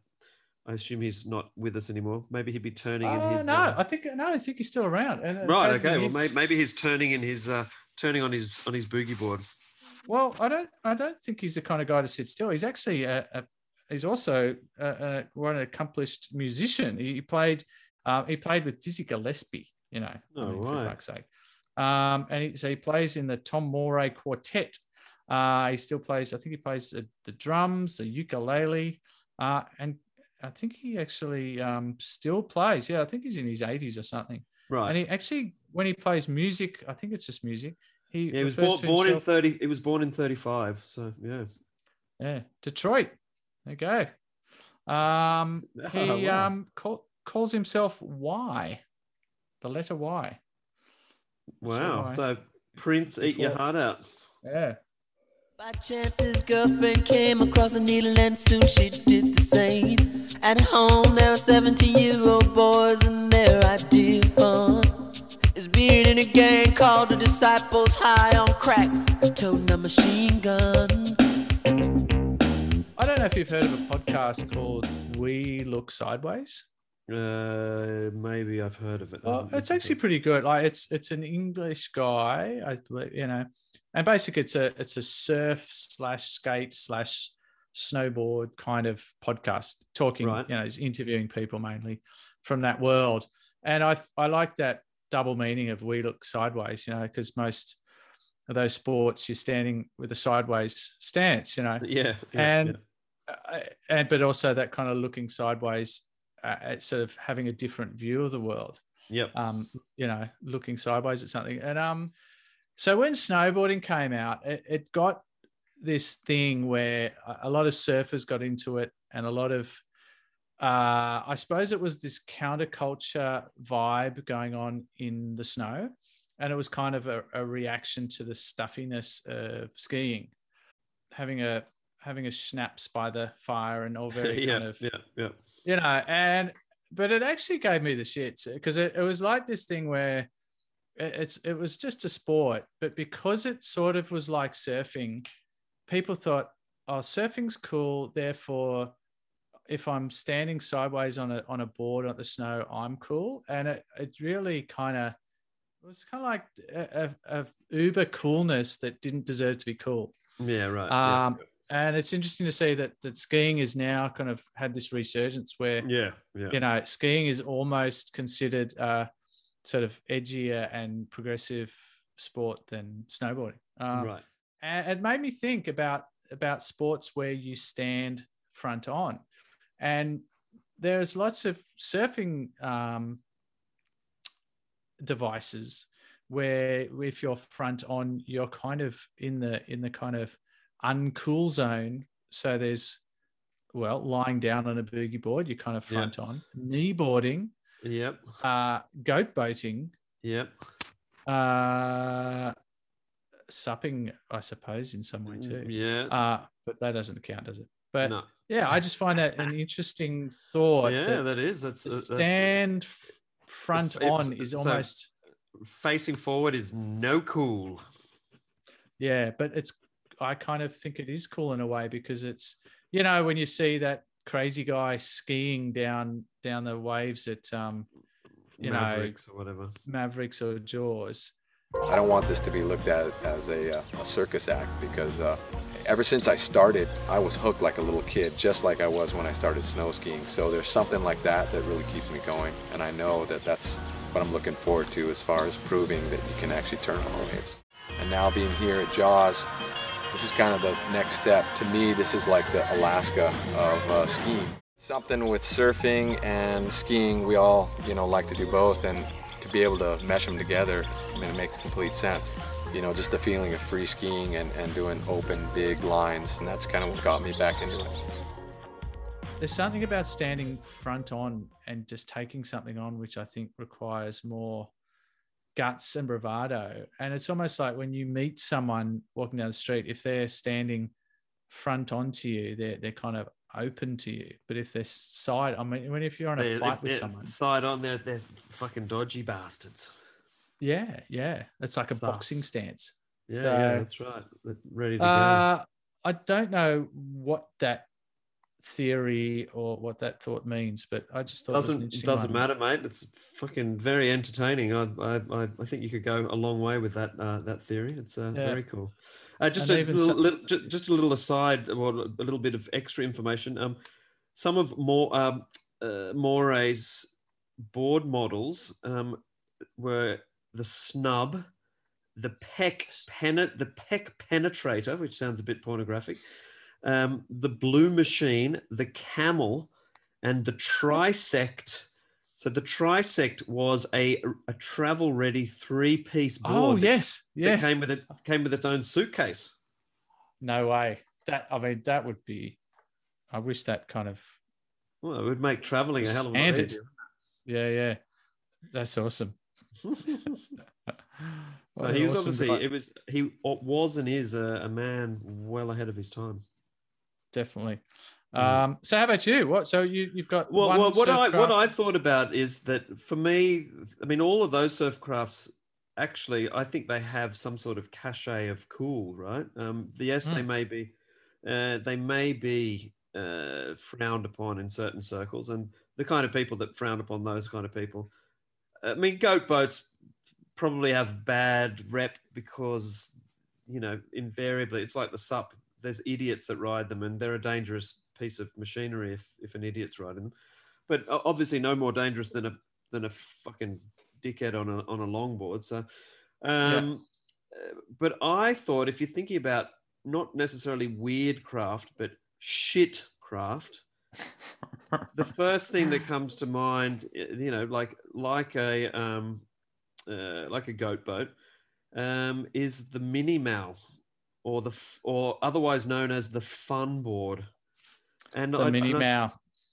I assume he's not with us anymore. Maybe he'd be turning in oh, his. no uh, i think no i think he's still around and right. Okay. Well, maybe, maybe he's turning in his uh, turning on his on his boogie board. Well, I don't. I don't think he's the kind of guy to sit still. He's actually a. a he's also a, a, quite an accomplished musician. He, he played. Um, he played with Dizzy Gillespie. You know, I Oh, mean, for fuck's sake. Um, and he, so he plays in the Tom Morey Quartet. Uh, he still plays. I think he plays the, the drums, the ukulele, uh, and I think he actually um, still plays. Yeah, I think he's in his eighties or something. Right. And he actually, when he plays music, I think it's just music. He, yeah, he was born, born in thirty. He was born in thirty-five. So yeah. yeah, Detroit. There you go. Um, he Oh, wow. um call, calls himself Y, the letter Y. Wow. why. So Prince, eat your heart out. Yeah. By chance, his girlfriend came across a needle, and soon she did the same. At home, there were 17 year old boys, and their idea of fun is being in a gang called the Disciples High on Crack, toting a machine gun. I don't know if you've heard of a podcast called We Look Sideways. Uh, maybe I've heard of it. Well, it's actually pretty good. Like it's it's an English guy, I believe, you know, and basically it's a it's a surf slash skate slash snowboard kind of podcast, talking, Right. you know, he's interviewing people mainly from that world, and I I like that double meaning of we look sideways, you know, because most of those sports you're standing with a sideways stance, you know. Yeah. yeah, and yeah. uh, and but also that kind of looking sideways, at sort of having a different view of the world Yep. um, you know, looking sideways at something. And um, so when snowboarding came out, it, it got this thing where a- lot of surfers got into it, and a lot of, uh, I suppose it was this counterculture vibe going on in the snow, and it was kind of a, a reaction to the stuffiness of skiing, having a having a schnapps by the fire and all very yeah, kind of yeah. Yeah. you know, and but it actually gave me the shits because it, it was like this thing where it, it's it was just a sport, but because it sort of was like surfing, people thought, oh, surfing's cool, therefore. If I'm standing sideways on a on a board on the snow, I'm cool, and it it really kind of it was kind of like a, a, a uber coolness that didn't deserve to be cool. Yeah. Right. yeah. Um, And it's interesting to see that that skiing is now kind of had this resurgence where Yeah. Yeah. you know skiing is almost considered uh, sort of edgier and progressive sport than snowboarding. Um, right. and it made me think about about sports where you stand front on, and there's lots of surfing um, devices where if you're front on, you're kind of in the in the kind of uncool zone. So there's well lying down on a boogie board, you're kind of front on, knee boarding, Yep. uh, goat boating, Yep. uh, supping, I suppose, in some way too. Mm, Yeah. Uh, but that doesn't count, does it? But no. yeah, I just find that an interesting thought. Yeah, that that is. That's, uh, that's stand front it's- on is so- almost facing forward is no cool. yeah, but it's I kind of think it is cool in a way because it's you know when you see that crazy guy skiing down down the waves at um you Mavericks or whatever. know Mavericks or Jaws. I don't want this to be looked at as a, uh, a circus act because uh, ever since I started, I was hooked like a little kid, just like I was when I started snow skiing. So there's something like that that really keeps me going, and I know that that's what I'm looking forward to as far as proving that you can actually turn on the waves. And now being here at Jaws, this is kind of the next step. To me, this is like the Alaska of uh, skiing. Something with surfing and skiing, we all, you know, like to do both, and to be able to mesh them together, I mean, it makes complete sense. You know, just the feeling of free skiing and, and doing open, big lines, and that's kind of what got me back into it. There's something about standing front on and just taking something on, which I think requires more guts and bravado. And it's almost like when you meet someone walking down the street, if they're standing front onto you, they're they're kind of open to you. But if they're side, I mean, when if you're on a fight with someone, Side on, they're, they're fucking dodgy bastards. yeah, yeah, it's like a boxing stance. Yeah, So- yeah, that's right. Ready to Uh, I don't know what that theory or what that thought means, but I just thought it was an Doesn't doesn't one. matter, mate. It's fucking very entertaining. I I, I, I think you could go a long way with that uh, that theory. It's uh, Yeah. very cool. Uh, just And a little, some- little just a little aside, or a little bit of extra information. Um, some of more um, uh, Morey's board models um, were the snub, the peck penet, the peck penetrator, which sounds a bit pornographic, um, the blue machine, the camel, and the trisect. So the trisect was a, a travel ready three piece board. Oh yes, yes. came with it came with its own suitcase. No way. That I mean, that would be. I wish that kind of Well, it would make traveling a hell of a lot easier. Yeah, yeah. That's awesome. So he was awesome obviously guy. it was he was and is a, a man well ahead of his time. Definitely. Um, so how about you? What? So you you've got Mm. Well, well what I what I thought about is that for me, I mean, all of those surf crafts actually, I think they have some sort of cachet of cool, right? Um, yes, they Mm. may be, uh, they may be uh, frowned upon in certain circles, and the kind of people that frown upon those kind of people. I mean, goat boats probably have bad rep because you know invariably it's like the sup. There's idiots that ride them, and they're a dangerous piece of machinery if if an idiot's riding them. But obviously, no more dangerous than a than a fucking dickhead on a on a longboard. So, um, uh, but I thought if you're thinking about not necessarily weird craft, but shit craft, the first thing that comes to mind, you know, like like a um, uh, like a goat boat, um, is the mini mal, or the or otherwise known as the fun board. And the I- mini and I-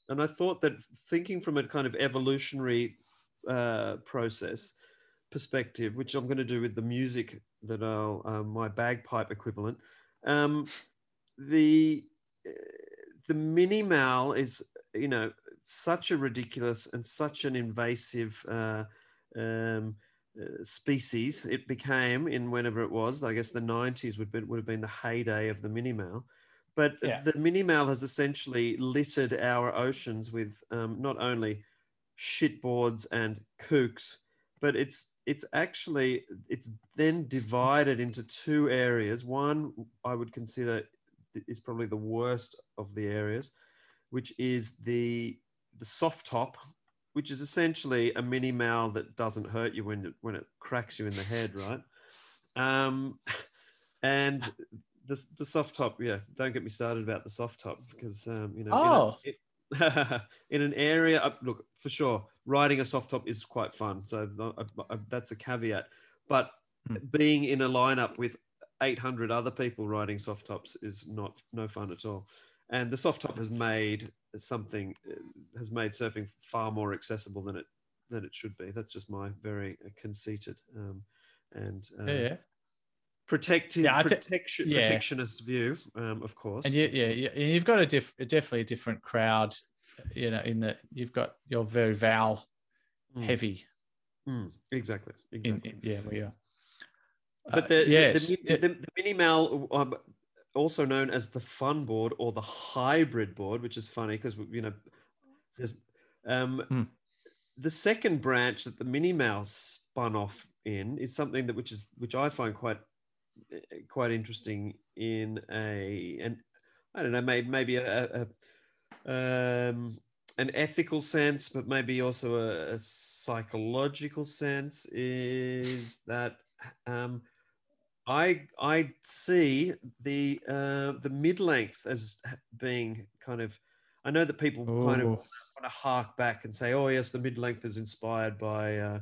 and I thought that thinking from a kind of evolutionary uh, process perspective, which I'm going to do with the music that I'll um, my bagpipe equivalent, um, the uh, the mini mal is you know such a ridiculous and such an invasive uh, um, uh, species it became in whenever it was. I guess the 90s would be, would have been the heyday of the mini mal. But Yeah. the mini mal has essentially littered our oceans with um, not only shitboards and kooks, but it's it's actually it's then divided into two areas. One I would consider is probably the worst of the areas, which is the the soft top, which is essentially a mini mal that doesn't hurt you when it, when it cracks you in the head, right? Um, and the, the soft top, yeah, don't get me started about the soft top because um, you know, in a- Oh. it- in an area, uh, look for sure, riding a soft top is quite fun. So uh, uh, that's a caveat. But Hmm. being in a lineup with 800 other people riding soft tops is not no fun at all. And the soft top has made something uh, has made surfing far more accessible than it than it should be. That's just my very uh, conceited um, and uh, Yeah, yeah. protective Yeah, protection yeah. protectionist view, um, of course. And yeah, yeah, yeah, you've got a diff, definitely a different crowd. You know, in that you've got you're very vowel Mm. heavy. Mm, exactly. Exactly. in- yeah, we are. But Uh, the, the- yes, the, the, the mini mal, um, also known as the fun board or the hybrid board, which is funny because you know, there's um, Hmm. the second branch that the mini Mouse spun off in is something that which is which I find quite eh, quite interesting in a and I don't know maybe maybe a, a, um, an ethical sense, but maybe also a, a psychological sense is that um, I I see the uh, the mid length as being kind of. I know that people kind of want to hark back and say, "Oh yes, the mid length is inspired by." Uh,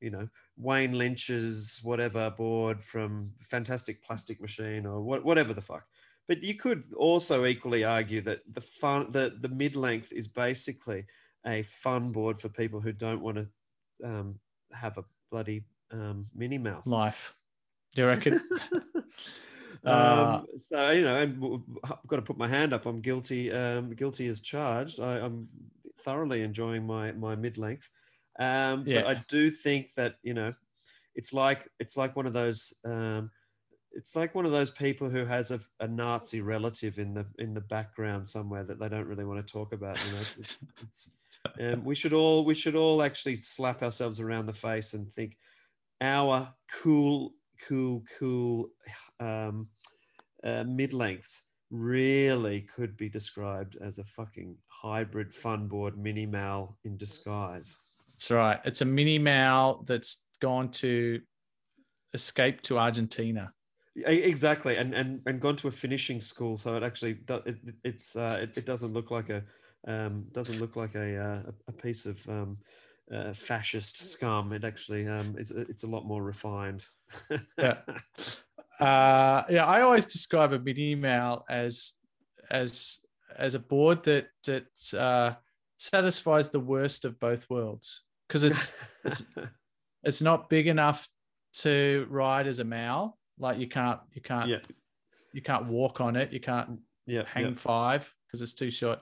you know Wayne Lynch's whatever board from Fantastic Plastic Machine or what, whatever the fuck. But you could also equally argue that the fun, the the mid length is basically a fun board for people who don't want to um, have a bloody um, mini mouth. life. Do you reckon? um, Uh, so you know, w- I've got to put my hand up. I'm guilty. Um, guilty as charged. I, I'm thoroughly enjoying my my mid length. Um, Yeah. But I do think that you know, it's like it's like one of those. Um, it's like one of those people who has a, a Nazi relative in the in the background somewhere that they don't really want to talk about. You know, it's, it's, it's um, we should all we should all actually slap ourselves around the face and think our cool cool cool um, uh, mid lengths really could be described as a fucking hybrid fun board mini mal in disguise. That's right. It's a mini mal that's gone to escape to Argentina. Exactly, and and and gone to a finishing school, so it actually it- it's uh, it, it doesn't look like a um, doesn't look like a uh, a piece of um, uh, fascist scum. It actually um, it's it's a lot more refined. Yeah. Uh, yeah, I always describe a mini mal as as as a board that that uh, satisfies the worst of both worlds because it's it's it's not big enough to ride as a mal. Like you can't you can't Yeah. you can't walk on it. You can't Yeah. hang yeah. five because it's too short,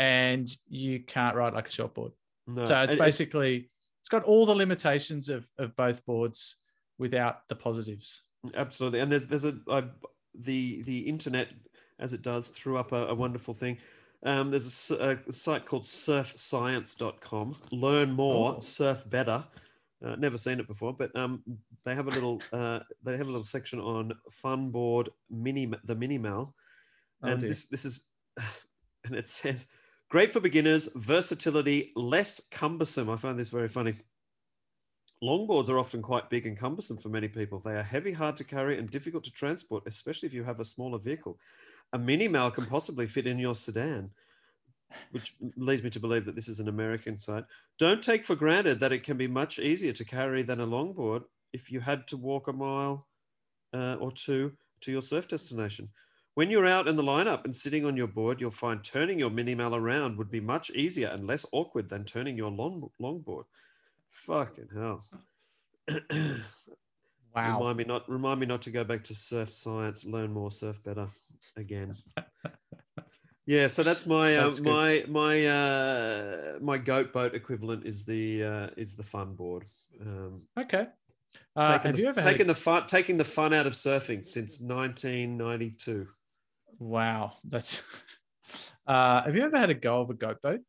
and you can't ride like a shortboard. No. So it's basically it's got all the limitations of of both boards without the positives. Absolutely, and there's there's a the the internet as it does threw up a, a wonderful thing. Um, there's a site called surfscience.com. Learn more, Oh. surf better. Uh, never seen it before, but um, they have a little uh, they have a little section on fun board mini the minimal, Oh, and dear. this this is and it says great for beginners, versatility, less cumbersome. I find this very funny. Longboards are often quite big and cumbersome for many people. They are heavy, hard to carry, and difficult to transport, especially if you have a smaller vehicle. A mini mal can possibly fit in your sedan, which leads me to believe that this is an American site. Don't take for granted that it can be much easier to carry than a longboard if you had to walk a mile uh, or two to your surf destination. When you're out in the lineup and sitting on your board, you'll find turning your mini mal around would be much easier and less awkward than turning your long longboard. Fucking hell. Wow. Remind me not remind me not to go back to surf science, learn more, surf better again. yeah, so that's my uh, That's my my uh, my goat boat equivalent is the uh, is the fun board. Um, Okay. Uh, taking have the, you ever a- the fun taking the fun out of surfing since 1992? Wow, that's. Uh, have you ever had a go of a goat boat?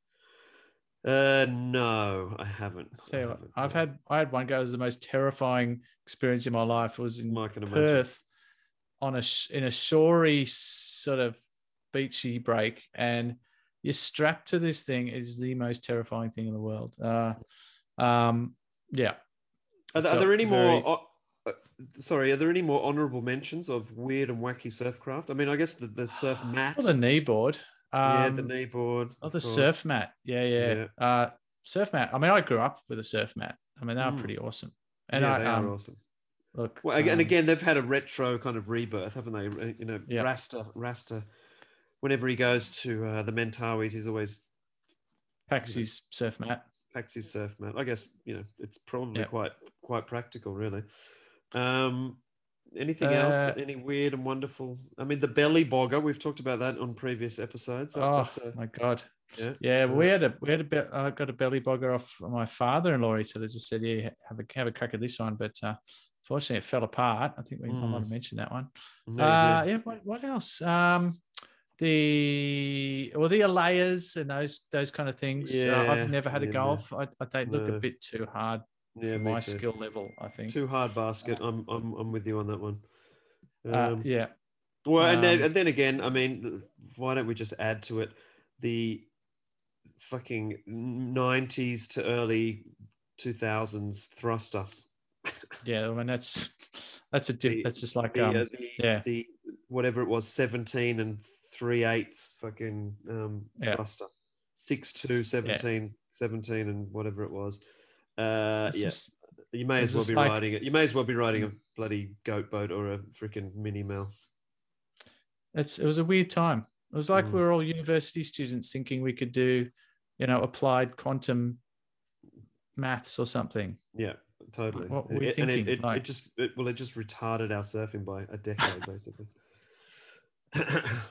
Uh, no, I haven't. I what, haven't, I've no. had I had one go. It was the most terrifying experience in my life. It was in can imagine. Perth on a sh- in a shory sort of beachy break, and you're strapped to this thing. Is the most terrifying thing in the world. Uh, um, yeah. Are there, are there any very- more? Sorry, are there any more honourable mentions of weird and wacky surfcraft? I mean, I guess the, the surf mat. Well, the knee board. yeah, Um, the knee board. Oh, the course. surf mat. Yeah, yeah. Uh, surf mat. I mean, I grew up with a surf mat. I mean, they are Mm. pretty awesome. And yeah, I, they um, are awesome. Look, Well, again, and um, again, they've had a retro kind of rebirth, haven't they? You know, Yeah. Rasta, Rasta. Whenever he goes to uh, the Mentawais, he's always Paxi's surf mat. packs his surf mat. I guess you know it's probably Yeah. quite quite practical, really. Um, anything Uh, else? Any weird and wonderful? I mean, the belly bogger. We've talked about that on previous episodes. That- oh a- my god. yeah. Yeah, we had a we had a bit. I got a belly bogger off my father-in-law. He sort of just said, "Yeah, have a have a crack at this one," but uh, fortunately, it fell apart. I think we I might Mm. have mentioned that one. No, Uh, yeah. What, what else? Um, the well, the alaias and those those kind of things. Uh, Yeah, I've never had a yeah, go no. off. I, I they look No. a bit too hard Yeah, my too. skill level. I think. Too hard basket. I'm I'm I'm with you on that one. Uh, Um, yeah. Well, and then Um, and then again, I mean, why don't we just add to it the fucking nineties to early two thousands thruster? Yeah, I mean that's that's a diff, The- that's just like The, um uh, the, yeah the whatever it was, seventeen and three eighths fucking um, Yeah. thruster, six two, 17, 17 and whatever it was. Uh, It's yeah, just- you may as well be like- riding it. You may as well be riding a bloody goat boat or a freaking mini mill. it's it was a weird time. It was like Mm. we were all university students thinking we could do, you know, applied quantum maths or something. Yeah, totally. What were we It- and it, thinking? it, Like- it just it, well, it just retarded our surfing by a decade, basically.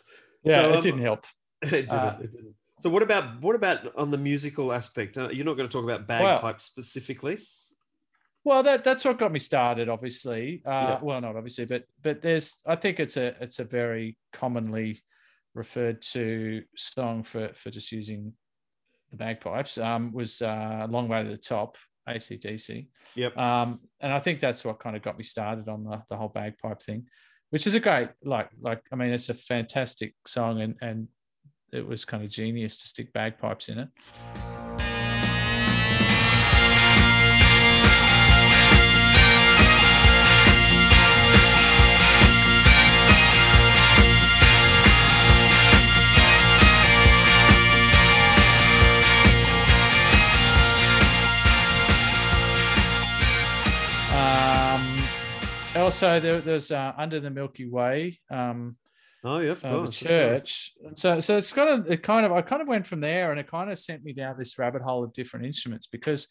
Yeah, So, it um, didn't help. It didn't, Uh, it didn't. So what about what about on the musical aspect? Uh, you're not going to talk about bagpipes specifically. Well, that that's what got me started. Obviously, uh, Yeah. well, not obviously, but but there's I think it's a it's a very commonly referred to song for for just using the bagpipes. Um, was uh, "Long Way to the Top" ACDC. Yep. Um, and I think that's what kind of got me started on the the whole bagpipe thing, which is a great like like I mean it's a fantastic song and and it was kind of genius to stick bagpipes in it. Um, also, there, there's uh, Under the Milky Way. Um, Oh yeah, of uh, course. the of course. church. So so it's got a it kind of I kind of went from there and it kind of sent me down this rabbit hole of different instruments because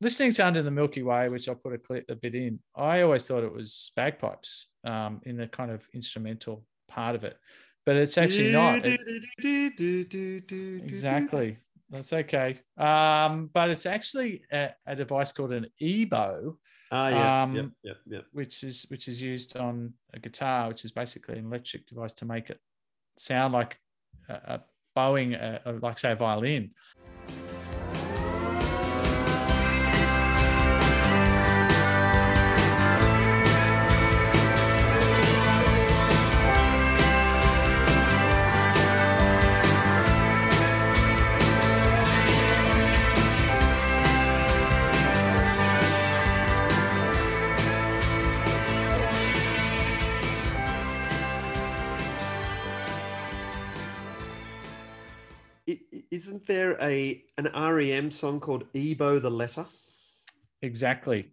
listening to Under the Milky Way, which I'll put a clip a bit in, I always thought it was bagpipes um, in the kind of instrumental part of it. But it's actually not. It- exactly. That's okay. Um, but it's actually a, a device called an E-Bow, Ah, yeah, um, yep, yep, yep. which is which is used on a guitar, which is basically an electric device to make it sound like a, a bowing, uh uh, like say a violin. Isn't there a an REM song called E-Bow the Letter? Exactly.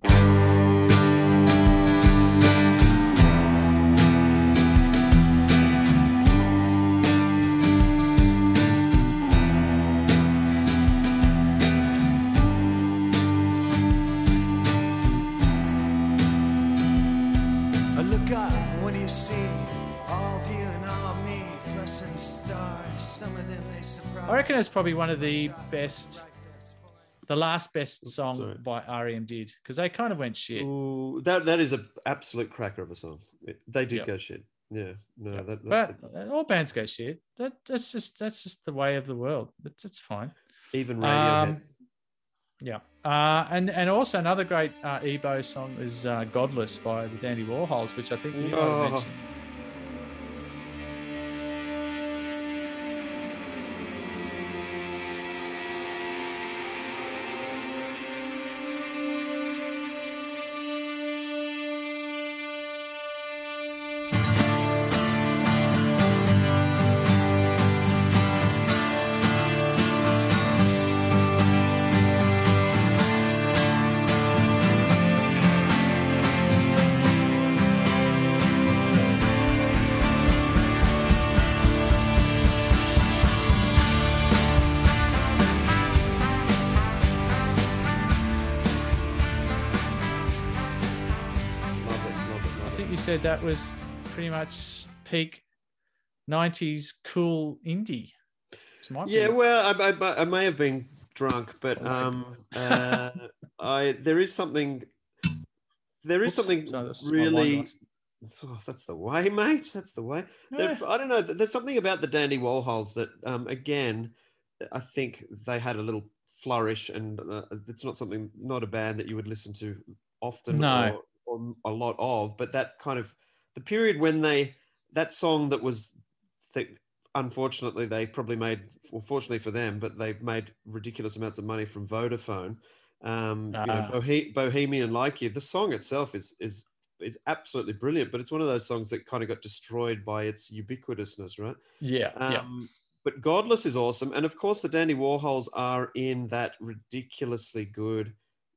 Surprise. I probably one of the best, the last best song sorry. by REM did because they kind of went shit. Ooh, that that is an absolute cracker of a song. They did Yep. go shit. Yeah, no, that, that's But uh, all bands go shit. That that's just that's just the way of the world. It's it's fine. even Radiohead. Um, Yeah. Uh, and and also another great uh, E-Bow song is uh, "Godless" by the Dandy Warhols, which I think you Oh. mentioned. That was pretty much peak '90s cool indie. Yeah, opinion. well, I, I, I may have been drunk, but um, uh, I there is something. There is Oops, something sorry, that's just my wine really. Oh, that's the way, mate. That's the way. Yeah. I don't know. There's something about the Dandy Warhols that, um, again, I think they had a little flourish, and uh, it's not something, not a band that you would listen to often No. A lot of, but that kind of the period when they that song that was, that unfortunately they probably made, well fortunately for them, but they made ridiculous amounts of money from Vodafone. Um, you know, Ah. Bohe- Bohemian Like You. The song itself is is is absolutely brilliant, but it's one of those songs that kind of got destroyed by its ubiquitousness, right? Yeah, yeah. Um, But Godless is awesome, and of course the Dandy Warhols are in that ridiculously good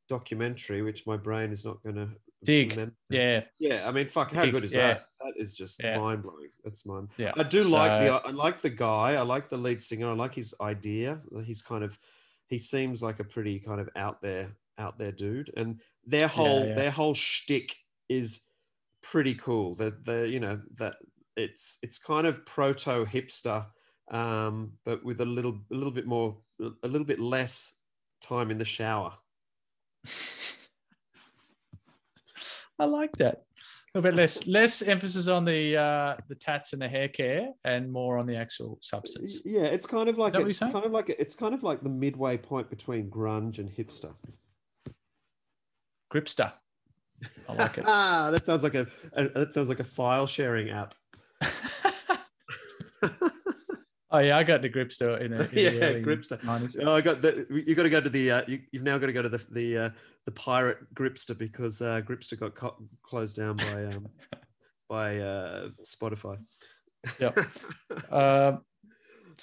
documentary, which my brain is not going to Dig. remember. Yeah. Yeah, I mean, fuck, how Dig, good is yeah. that? That is just Yeah. mind blowing. That's mine. Yeah. I do like the I like the guy. I like the lead singer. I like his idea. He's kind of he seems like a pretty kind of out there out there dude. And their whole yeah. their whole shtick is pretty cool. That the you know that it's it's kind of proto hipster, um, but with a little a little bit more a little bit less time in the shower. I like that. A little bit less less emphasis on the uh, the tats and the hair care, and more on the actual substance. Yeah, it's kind of like that what a, you're kind of like a, it's kind of like the midway point between grunge and hipster. Gripster. I like it. Ah, that sounds like a, a that sounds like a file sharing app. Oh yeah, I got the Gripster in, the yeah, Gripster. 90s. Oh, I got the. You got to go to the. Uh, you, you've now got to go to the the uh, the pirate Gripster because uh, Gripster got co- closed down by um, by uh, Spotify. Yeah. Um,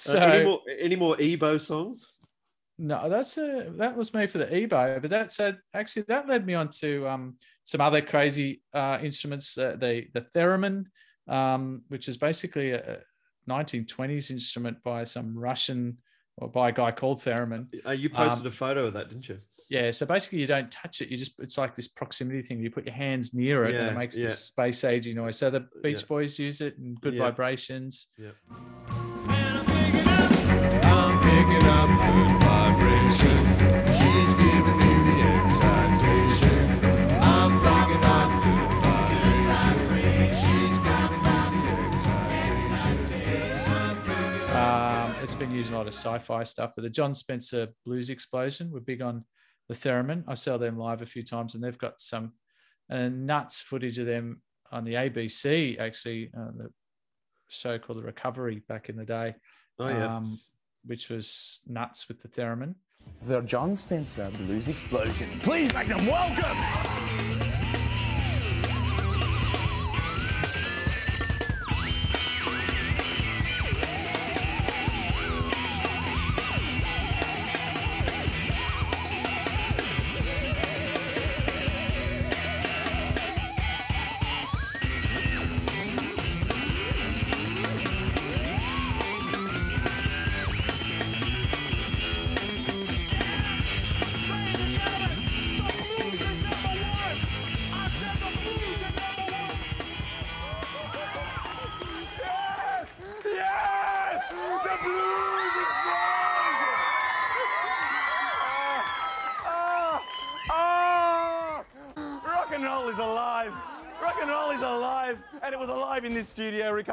Uh, any so- more any more E-Bow songs? No, that's a that was made for the eBay, but that's a, actually that led me on to um, some other crazy uh, instruments. Uh, the the theremin, um, which is basically a 1920s instrument by some Russian or by a guy called theremin. Uh, you posted Um, a photo of that, didn't you? Yeah, so basically you don't touch it. You just it's like this proximity thing. You put your hands near it and it makes yeah. this space agey noise. So the Beach Yeah. Boys use it and good Yeah. vibrations. Yeah. I'm picking up good vibrations. She's giving It's been used in a lot of sci-fi stuff, but the Jon Spencer Blues Explosion, we're big on the theremin. I saw them live a few times, and they've got some uh, nuts footage of them on the ABC, actually, uh, the show called The Recovery back in the day. Oh, yeah. um, which was nuts with the theremin. The Jon Spencer Blues Explosion. Please make them welcome!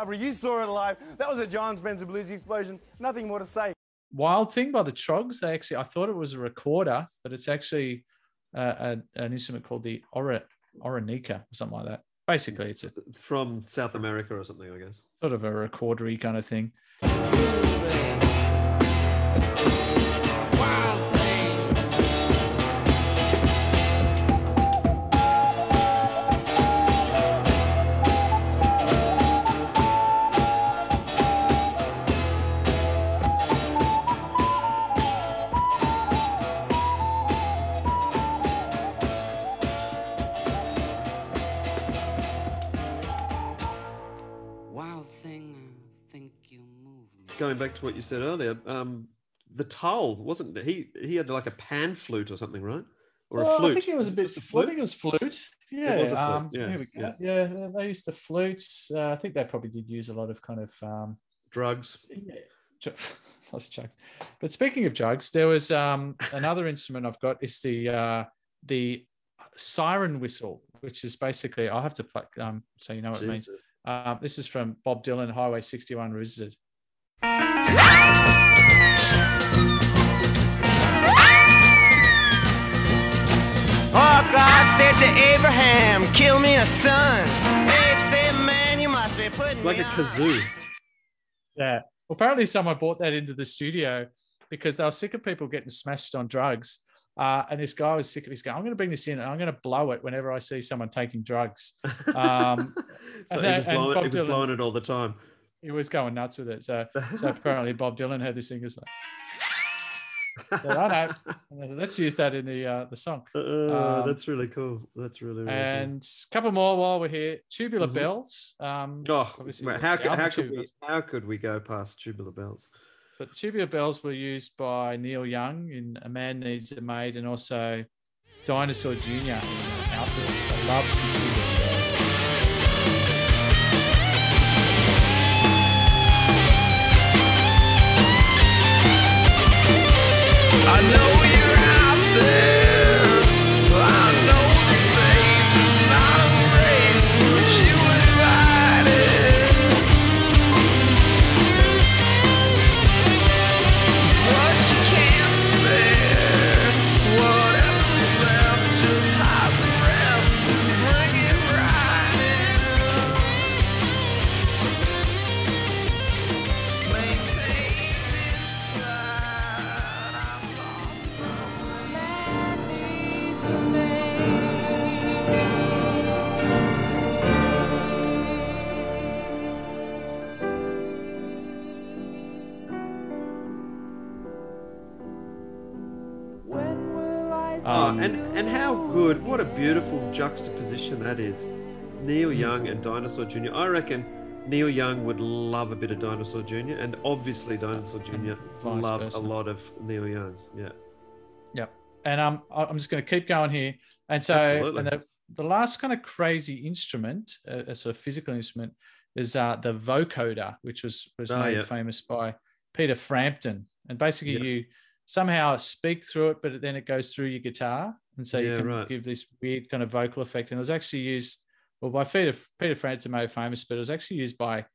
Recovery. You saw it live. That was a Jon Spencer blues explosion. Nothing more to say. Wild Thing by the Troggs. They actually, I thought it was a recorder, but it's actually uh, a, an instrument called the Ora, Oranica or something like that. Basically, it's a From South America or something, I guess. sort of a recordery kind of thing. Going back to what you said earlier, um, the Tull wasn't he? He had like a pan flute or something, right? Or Well, a flute. I think it was a bit. Just a well, I think it was flute. Yeah, It was a flute, Um, yeah, go. Yeah. they used the flutes. Uh, I think they probably did use a lot of kind of um, drugs. Yeah, lots of drugs. But speaking of drugs, there was um, another instrument I've got. Is the uh, the siren whistle, which is basically I'll have to play um, so you know what it means. Jesus. Um, this is from Bob Dylan, Highway 61 Revisited. Oh, God said to Abraham, kill me a son. Abe said, man, you must be putting It's like me a on." kazoo. Yeah. Well, apparently, someone brought that into the studio because they were sick of people getting smashed on drugs. Uh, and this guy was sick of. He's going, "I'm going to bring this in, and I'm going to blow it whenever I see someone taking drugs." Um, So and he that- was blowing, Bob he was blowing it all the time. He was going nuts with it. So, so apparently Bob Dylan heard this thing. He was like, said, "I know. Let's use that in the uh, the song." Uh, Um, that's really cool. That's really, really and a couple more while we're here. Tubular Mhm. Bells. Um. Oh, obviously mate, how could how could we how could we go past tubular bells? But tubular bells were used by Neil Young in A Man Needs a Maid and also Dinosaur Jr. in Outlook. I love some tubular I know good! What a beautiful juxtaposition that is. Neil Young and Dinosaur Jr. I reckon Neil Young would love a bit of Dinosaur Jr. and obviously Dinosaur Jr. versa. a lot of Neil Young. Yeah. Yep. And um, I'm just going to keep going here. And so, Absolutely. and the, the last kind of crazy instrument, uh, a sort of physical instrument, is uh, the vocoder, which was was Oh, made yeah. famous by Peter Frampton. And basically, Yeah. you somehow speak through it, but then it goes through your guitar, and so you can right. give this weird kind of vocal effect. And it was actually used, well, by Peter Peter Frampton made famous, but it was actually used by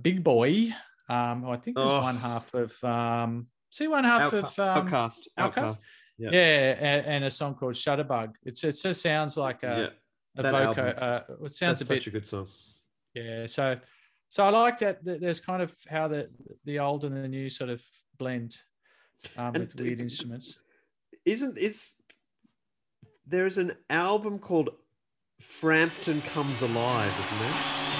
Big Boi. Um, who I think was Oh. one half of um, see one half Outca- of um, OutKast. OutKast. Yeah. Yeah, and, and a song called Shutterbug. It's, it just sounds like a, a That voco. Uh, it sounds That's a bit. such a good song. Yeah, so so I like that. There's kind of how the the old and the new sort of blend um, with weird instruments. Isn't it's there's an album called Frampton Comes Alive, isn't there?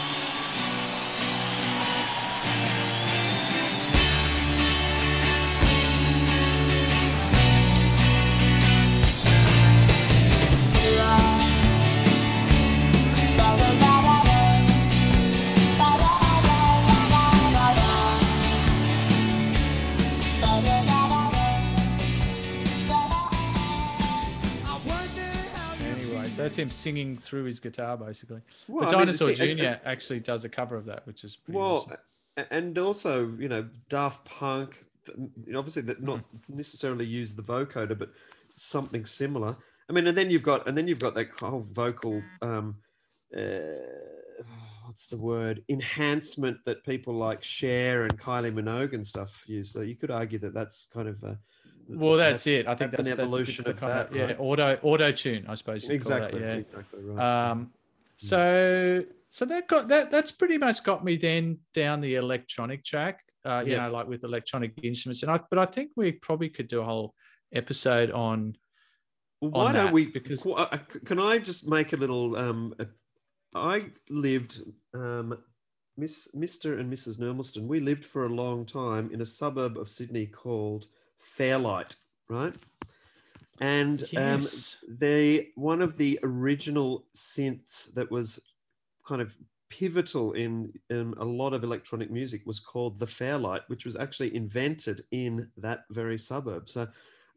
Him singing through his guitar, basically. Well, but I mean, the Dinosaur thing- Jr. and- actually does a cover of that, which is pretty Well, awesome. and also, you know, Daft Punk, th- you know, obviously that not Hmm. necessarily use the vocoder, but something similar. I mean, and then you've got, and then you've got that whole vocal, um, uh, what's the word, enhancement that people like Cher and Kylie Minogue and stuff use. So you could argue that that's kind of a, Well, that's, it. I think that's, that's, an that's the- evolution the of that. yeah, right? auto auto tune, I suppose. call that, Exactly, yeah. exactly, right. Um, so so that got that that's pretty much got me then down the electronic track. Uh, you Yeah. know, like with electronic instruments, and I but I think we probably could do a whole episode on. Well, on why don't we? Because uh, can I just make a little? Um, I lived, um, Miss Mr. and Mrs. Nermelston. We lived for a long time in a suburb of Sydney called Fairlight, right? And um, Yes. they one of the original synths that was kind of pivotal in, in a lot of electronic music was called the Fairlight, which was actually invented in that very suburb. So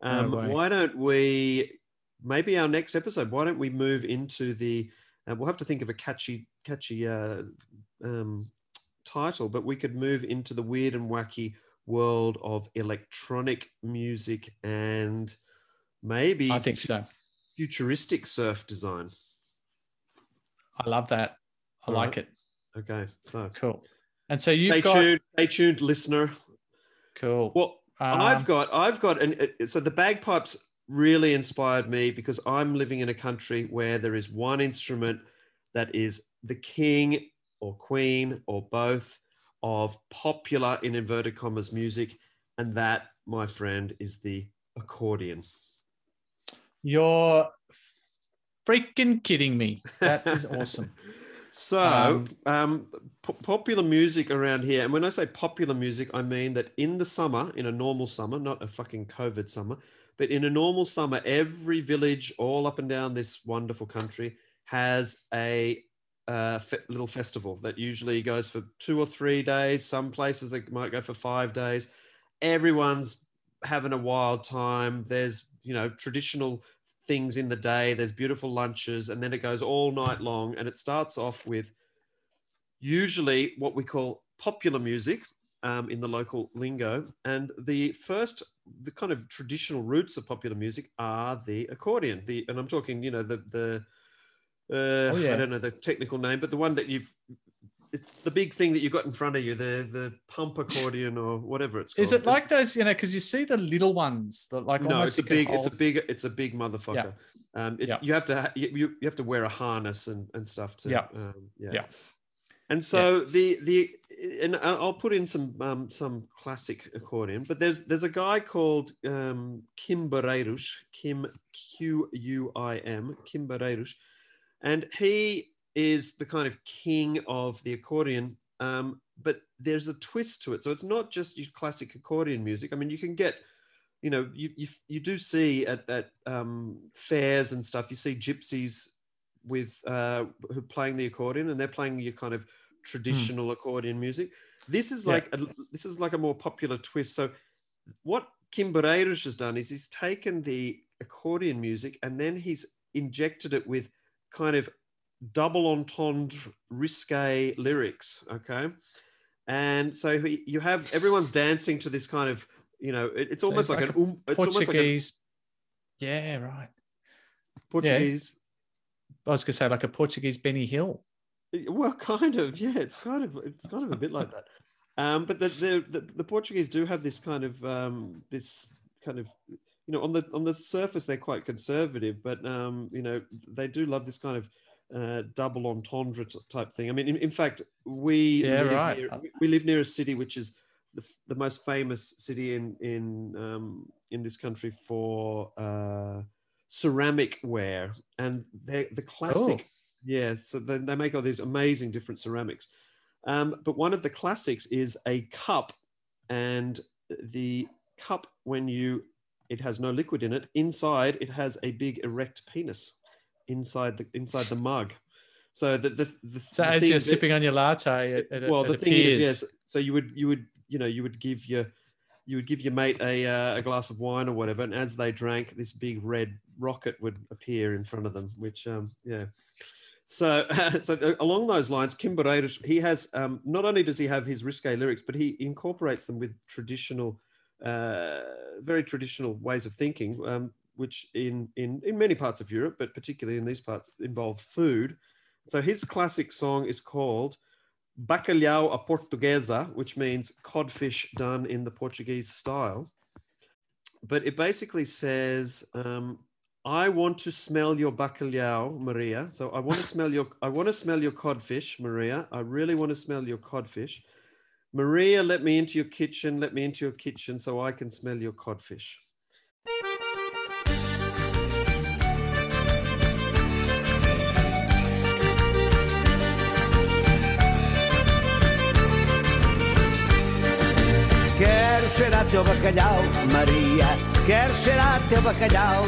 um, way. why don't we maybe our next episode why don't we move into the uh, we'll have to think of a catchy catchy uh, um, title but we could move into the weird and wacky world of electronic music and maybe I think so. futuristic surf design I love that. I All like right. it. okay so Cool. And so you've stay got tuned stay tuned listener cool. well Um, I've got, I've got, and so the bagpipes really inspired me because I'm living in a country where there is one instrument that is the king or queen or both of popular in inverted commas music, and that, my friend, is the accordion. You're freaking kidding me. That is awesome. So, Um, um, po- popular music around here, and when I say popular music, I mean that in the summer, in a normal summer, not a fucking COVID summer, but in a normal summer, every village all up and down this wonderful country has a uh, little festival that usually goes for two or three days. Some places they might go for five days. Everyone's having a wild time. There's you know traditional things in the day. There's beautiful lunches, and then it goes all night long. And it starts off with usually what we call popular music um, in the local lingo. And the first, the kind of traditional roots of popular music are the accordion. The and I'm talking, you know, the the uh, Oh, yeah. I don't know the technical name, but the one that you've it's the big thing that you've got in front of you, the the pump accordion or whatever it's called. Is it like those, you know, because you see the little ones that like no, it's a big, it's a big, it's a big motherfucker. Um, it, Yeah. You have to, ha- you, you have to wear a harness and, and stuff to, Yeah. um, yeah. Yeah. And so the the and I'll put in some um, some classic accordion, but there's there's a guy called um, Quim Barreiros, Quim Q U I M, Quim Barreiros, and he is the kind of king of the accordion. Um, but there's a twist to it, so it's not just your classic accordion music. I mean, you can get you know, you you, you do see at, at um, fairs and stuff, you see gypsies with uh, who playing the accordion, and they're playing your kind of traditional accordion music. This is Yeah. like a, this is like a more popular twist. So what Quim Barreiros has done is he's taken the accordion music and then he's injected it with kind of double entendre risque lyrics okay and so he, you have everyone's dancing to this kind of you know it- it's So almost it's like, like an um, it's almost like a Portuguese. yeah, right. Portuguese I was gonna say like a Portuguese Benny Hill. Well, kind of, yeah. It's kind of it's kind of a bit like that. Um, but the, the the the Portuguese do have this kind of um, this kind of you know on the on the surface they're quite conservative, but um, you know they do love this kind of uh, double entendre type thing. I mean, in, in fact, we Yeah, live right. near, we- live near a city which is the, the most famous city in in um, in this country for uh, ceramic ware, and they the classic. Yeah, so they, they make all these amazing different ceramics. Um, but one of the classics is a cup, and the cup, when you, it has no liquid in it. Inside, it has a big erect penis inside the inside the mug. So the the, the So the as you're that- sipping on your latte, it, it, well, it the thing is, yes. So you would you would you know you would give your you would give your mate a uh, a glass of wine or whatever, and as they drank, this big red rocket would appear in front of them. Which um yeah. So, so uh, along those lines, Quim Barreiros, he has um, not only does he have his risque lyrics, but he incorporates them with traditional, very traditional ways of thinking, um, which in, in in many parts of Europe, but particularly in these parts, involve food. So his classic song is called Bacalhau à Portuguesa, which means codfish done in the Portuguese style. But it basically says, um, "I want to smell your bacalhau, Maria. So I want to smell your, I want to smell your codfish, Maria. I really want to smell your codfish, Maria. Let me into your kitchen. Let me into your kitchen so I can smell your codfish." Quero cheirar teu bacalhau, Maria. Quero cheirar teu bacalhau.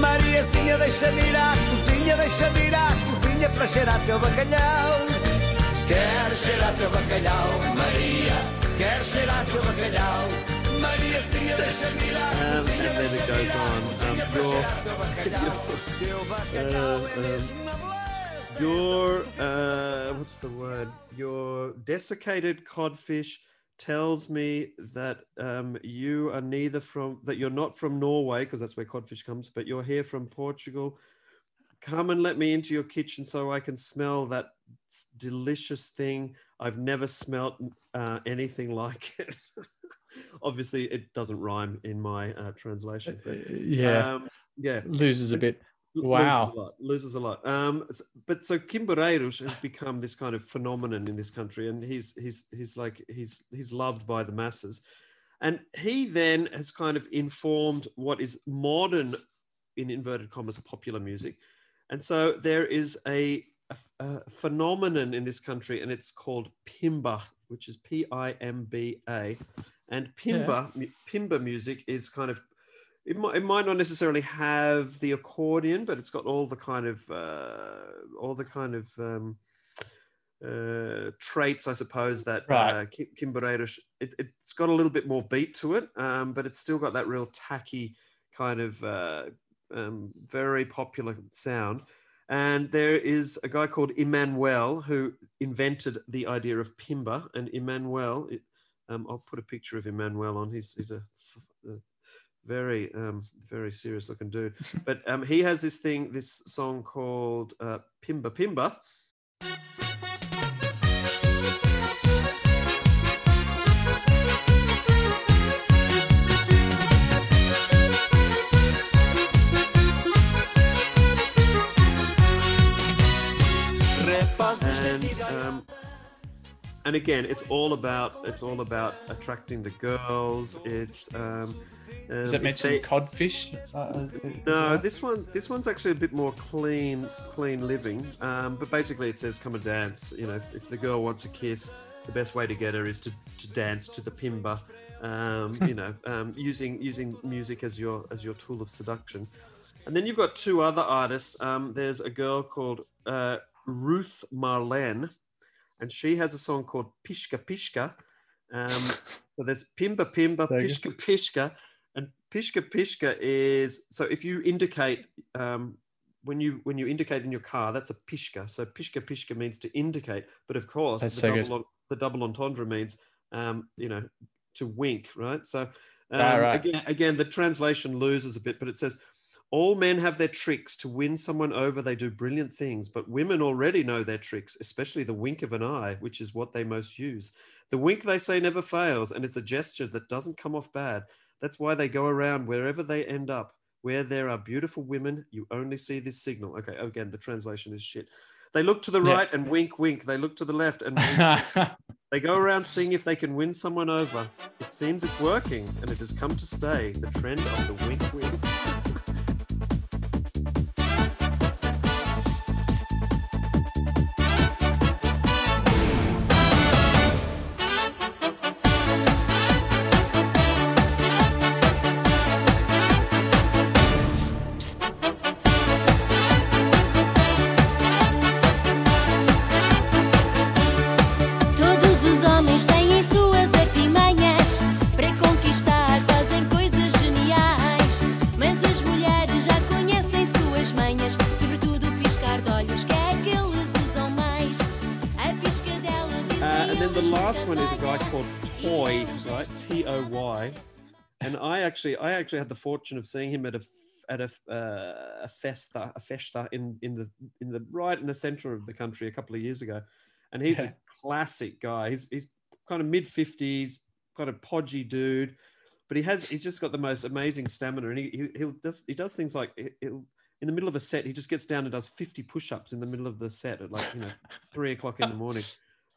Mariazinha, deixa-me ir à cozinha, deixa-me ir à cozinha para cheirar teu bacalhau. Quero cheirar teu bacalhau, Maria. Quero cheirar teu bacalhau. Um, and then it goes on. Um, your, bacalhau Uh, beleza. your uh, what's the word? Your desiccated codfish tells me that um, you are neither from that you're not from Norway because that's where codfish comes, but you're here from Portugal. Come and let me into your kitchen so I can smell that delicious thing. I've never smelt uh, anything like it. Obviously, it doesn't rhyme in my uh, translation. But, yeah. um, yeah, Loses a bit. Wow. loses a lot. Loses a lot. Um, but so Quim Barreiros has become this kind of phenomenon in this country, and he's he's he's like he's he's loved by the masses, and he then has kind of informed what is modern, in inverted commas, popular music, and so there is a phenomenon in this country, and it's called pimba, which is P I M B A, and pimba mu- pimba music is kind of it might, it might not necessarily have the accordion, but it's got all the kind of uh, all the kind of um, uh, traits, I suppose, that Right. uh, Quim, it, it's got a little bit more beat to it, um, but it's still got that real tacky kind of uh, um, very popular sound. And there is a guy called Emmanuel who invented the idea of pimba. And Emmanuel, it, um, I'll put a picture of Emmanuel on. He's, he's a, very, um, very serious looking dude. but um, he has this thing, this song called uh, Pimba Pimba. Um, and again, it's all about it's all about attracting the girls. It's um, Does um, it mention they- codfish? Uh, no, this one this one's actually a bit more clean clean living. Um, but basically, it says come and dance. You know, if, if the girl wants a kiss, the best way to get her is to, to dance to the pimba. Um, you know, um, using using music as your as your tool of seduction. And then you've got two other artists. Um, there's a girl called uh, Ruth Marlene, and she has a song called Pisca Pisca. Um, so there's Pimba Pimba. Pisca Pisca, and Pisca Pisca is so if you indicate um, when you when you indicate in your car, that's a pisca. So pisca pisca means to indicate, but of course That's the so double on, the double entendre means um, you know to wink, right? So um, Right, right. again, again, the translation loses a bit, but it says. All men have their tricks. To win someone over, they do brilliant things, but women already know their tricks, especially the wink of an eye, which is what they most use. The wink, they say, never fails, and it's a gesture that doesn't come off bad. That's why they go around wherever they end up. Where there are beautiful women, you only see this signal. Okay, again, the translation is shit. They look to the Yeah. right and wink, wink. They look to the left and wink. they go around seeing if they can win someone over. It seems it's working, and it has come to stay. The trend of the wink, wink. Actually, had the fortune of seeing him at a at a uh, a festa, a festa in in the in the right in the center of the country a couple of years ago, and he's Yeah. a classic guy. He's he's kind of mid fifties, kind of podgy dude, but he has he's just got the most amazing stamina, and he he he'll does he does things like he'll. In the middle of a set, he just gets down and does 50 push-ups in the middle of the set at like you know three o'clock in the morning.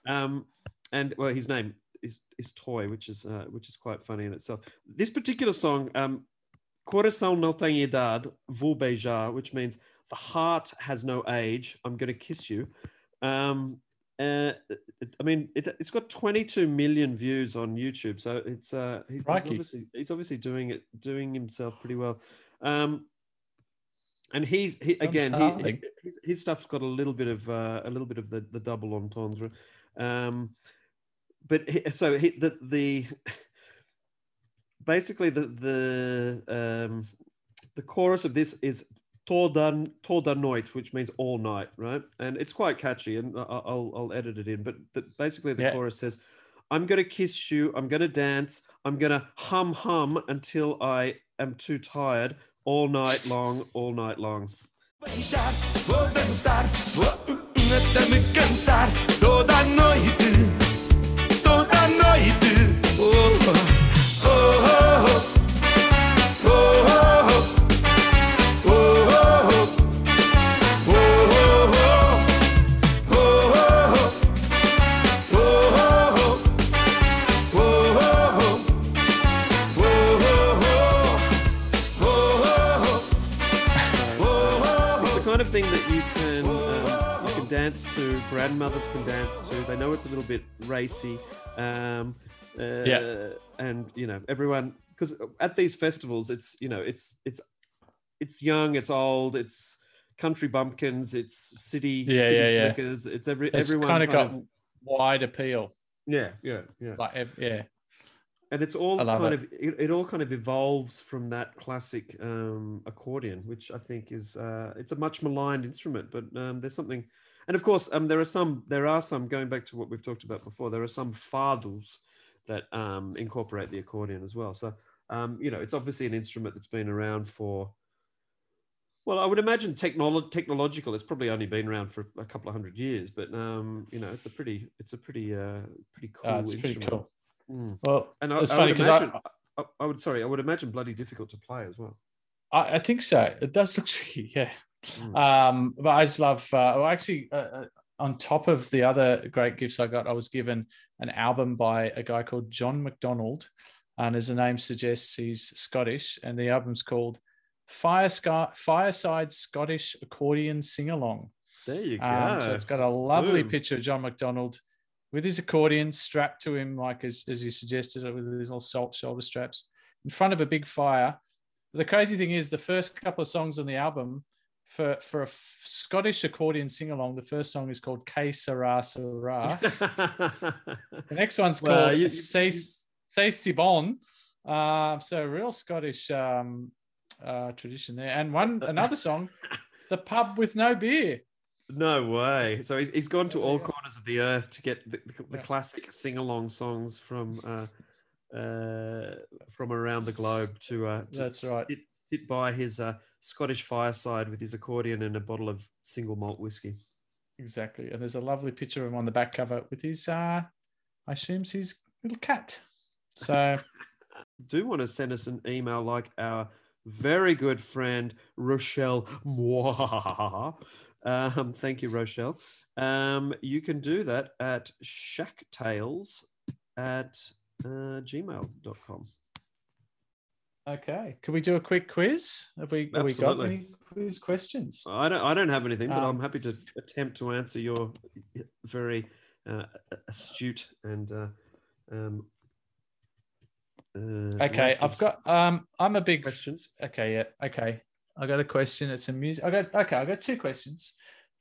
Um, and well, his name is is Toy, which is uh, which is quite funny in itself. This particular song, um, Coração não tem idade, vou beijar, which means the heart has no age. I'm going to kiss you. Um, uh, I mean, it, it's got 22 million views on YouTube, so it's uh, he- he's obviously he's obviously doing it, doing himself pretty well. Um, and he's he, again, he, he- his, his stuff's got a little bit of uh, a little bit of the the double entendre. Um, but he, so he, the the basically the the um, the chorus of this is toda toda noite, which means all night, right? And it's quite catchy, and I- I'll I'll edit it in. But but basically the Yeah. chorus says, "I'm gonna kiss you, I'm gonna dance, I'm gonna hum hum until I am too tired, all night long, all night long." To. Grandmothers can dance to. They know it's a little bit racy. Um, uh, Yeah. and you know everyone because at these festivals, it's you know it's it's it's young, it's old, it's country bumpkins, it's city Yeah, city yeah, yeah. slickers. It's every It's everyone kind of got wide appeal. yeah yeah yeah Like yeah, and it's all kind it. of it, it all kind of evolves from that classic um, accordion which i think is uh, it's a much maligned instrument but um, there's something and of course um, there are some there are some going back to what we've talked about before there are some fados that um, incorporate the accordion as well so um, you know it's obviously an instrument that's been around for well, I would imagine technolo- technological. It's probably only been around for a couple of hundred years, but um, you know, it's a pretty, it's a pretty, uh, pretty cool. Oh, it's pretty instrument. cool. Mm. Well, and I, it's I funny would 'cause I- I, I would, sorry, I would imagine bloody difficult to play as well. I, I think so. It does look tricky, yeah. Mm. Um, but I just love. Uh, well, actually, uh, uh, on top of the other great gifts I got, I was given an album by a guy called John McDonald, and as the name suggests, he's Scottish, and the album's called Fire Scar- Fireside Scottish Accordion Sing Along. There you go. Um, so it's got a lovely Boom. picture of John McDonald with his accordion strapped to him, like as, as you suggested, with his little salt shoulder straps in front of a big fire. The crazy thing is, the first couple of songs on the album for for a f- Scottish accordion sing along. The first song is called Que Sera Sera. the next one's Well, called you- C'est Si Bon. Uh, so real Scottish um, uh, tradition there. And one another song, The Pub with No Beer. No way. So he's, he's gone to all corners of the earth to get the, the, the classic sing along songs from uh, uh, from around the globe to, uh, to That's right. Sit by his uh, Scottish fireside with his accordion and a bottle of single malt whiskey. Exactly. And there's a lovely picture of him on the back cover with his, uh, I assume, his little cat. So Do want to send us an email like our very good friend Rochelle Moi. Um, thank you, Rochelle. Um, you can do that at shacktales at uh, gmail.com. Okay. Can we do a quick quiz? Have we, have we got any quiz questions? I don't. I don't have anything, but Um, I'm happy to attempt to answer your very uh, astute and. Uh, um, uh, Okay, I've got um I'm a big questions. Okay, yeah, okay. I got a question. It's a music. I got okay, I got two questions.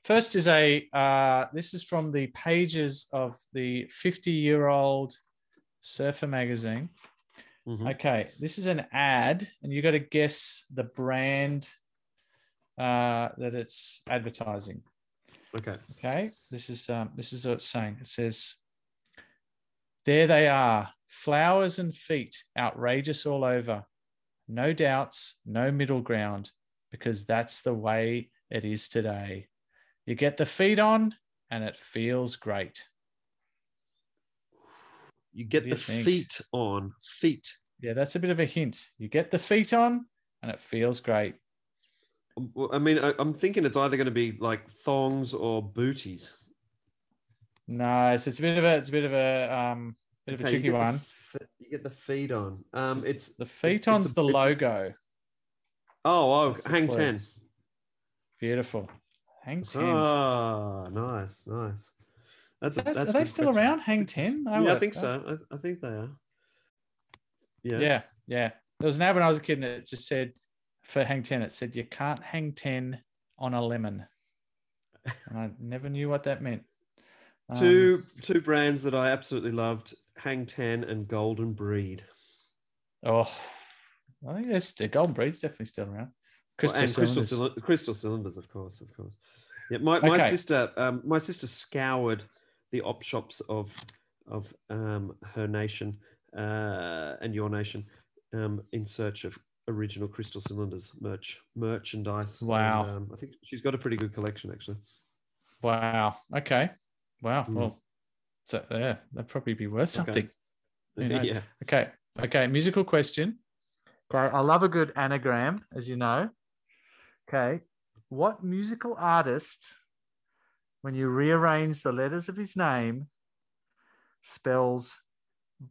First is a uh this is from the pages of the 50-year-old surfer magazine. Mm-hmm. Okay, this is an ad, and you got to guess the brand uh that it's advertising. Okay. Okay, this is um, this is what it's saying. It says, "There they are, flowers and feet, outrageous all over. No doubts, no middle ground, because that's the way it is today. You get the feet on, and it feels great. You get the think? feet on feet. Yeah, that's a bit of a hint. You get the feet on, and it feels great. Well, I mean, I, I'm thinking it's either going to be like thongs or booties. No, so it's a bit of a it's a bit of a um bit of a Okay, you tricky the one. you get the feet on. Um, Just it's the feet on's the bit- logo. Oh, oh, That's hang ten. Beautiful. Hang ten. Oh, nice, nice. That's a, That's- that's are they still question. around? Hang ten? Yeah, I think so. I, I think they are. Yeah. Yeah, yeah. There was an ad when I was a kid, and it just said for hang ten, it said you can't hang ten on a lemon, and I never knew what that meant. Um, Two two brands that I absolutely loved: Hang Ten and Golden Breed. Oh, I think it's the golden breed's definitely still around. Well, Crystal and crystal, cylinders. cyli- crystal cylinders, of course, of course. Yeah, my, my Okay. sister, um, my sister scoured the op shops of of um, her nation uh, and your nation um, in search of original crystal cylinders merch merchandise. And, Wow. um, I think she's got a pretty good collection actually. Wow. Okay. Wow. Hmm. Well, so yeah, that'd probably be worth something. Who knows? Yeah. Okay. Okay. Musical question. Okay. I love a good anagram, as you know. Okay. What musical artist, when you rearrange the letters of his name, spells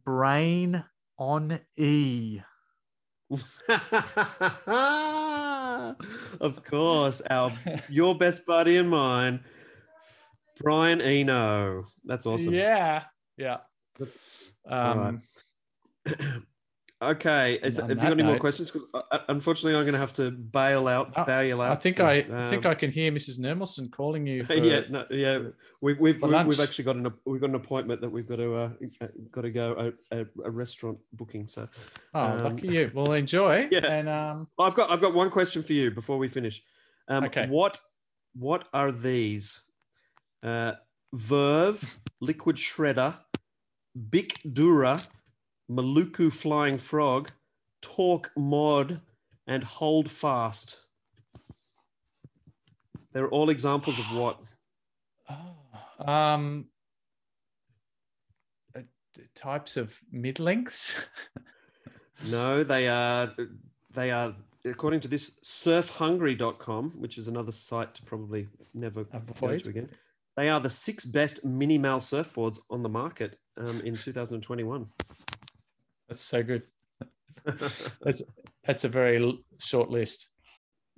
brain on E? of course, our your best buddy and mine, Brian Eno. That's awesome. Yeah. Yeah. Um, All right. Um, Okay, is, have you got any more questions? Because unfortunately, I'm going to have to bail out. I- bail out. I think I, I think um, I can hear Mrs. Nermelson calling you. For, yeah, no, yeah. We've we've, we've, we've actually got an we've got an appointment that we've got to uh, uh, got to go a, a, a restaurant booking. So, Oh, um, lucky you. Well, enjoy. Yeah. And um, I've got I've got one question for you before we finish. Um, Okay. What what are these? Uh, Verve, Liquid Shredder, Bic Dura, Maluku Flying Frog, Torq Mod, and Hold Fast. They're all examples of what? um, uh, types of mid lengths. No, they are they are according to this surfhungry.com, which is another site to probably never go to again. They are the six best mini mal surfboards on the market um, in 2021. That's so good. that's that's a very short list.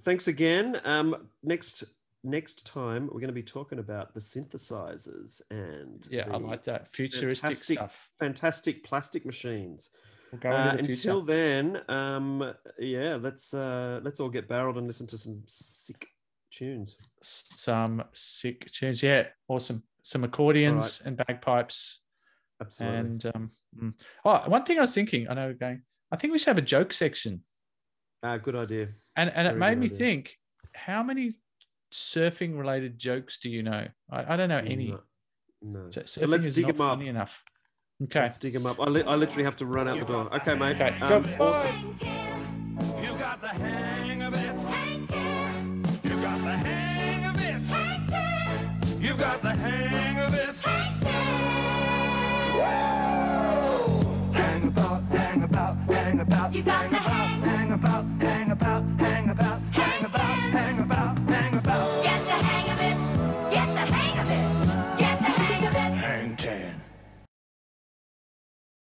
Thanks again. Um, next next time we're going to be talking about the synthesizers and Yeah, I like that futuristic fantastic, stuff. fantastic plastic machines. We'll Uh, the until then, um, yeah, let's uh, let's all get barreled and listen to some sick tunes. some sick tunes. Yeah, awesome. Some accordions and bagpipes. Absolutely. And um, mm. oh, one thing I was thinking, I know we're going. I think we should have a joke section, Ah, good idea. and and it made me idea. think: how many surfing related jokes do you know? I, I don't know any. No. No. So surfing let's is dig not them up. funny enough. Okay. Let's dig them up. I, li- I literally have to run out the door. Okay, mate. Okay, Um, go. awesome. you gonna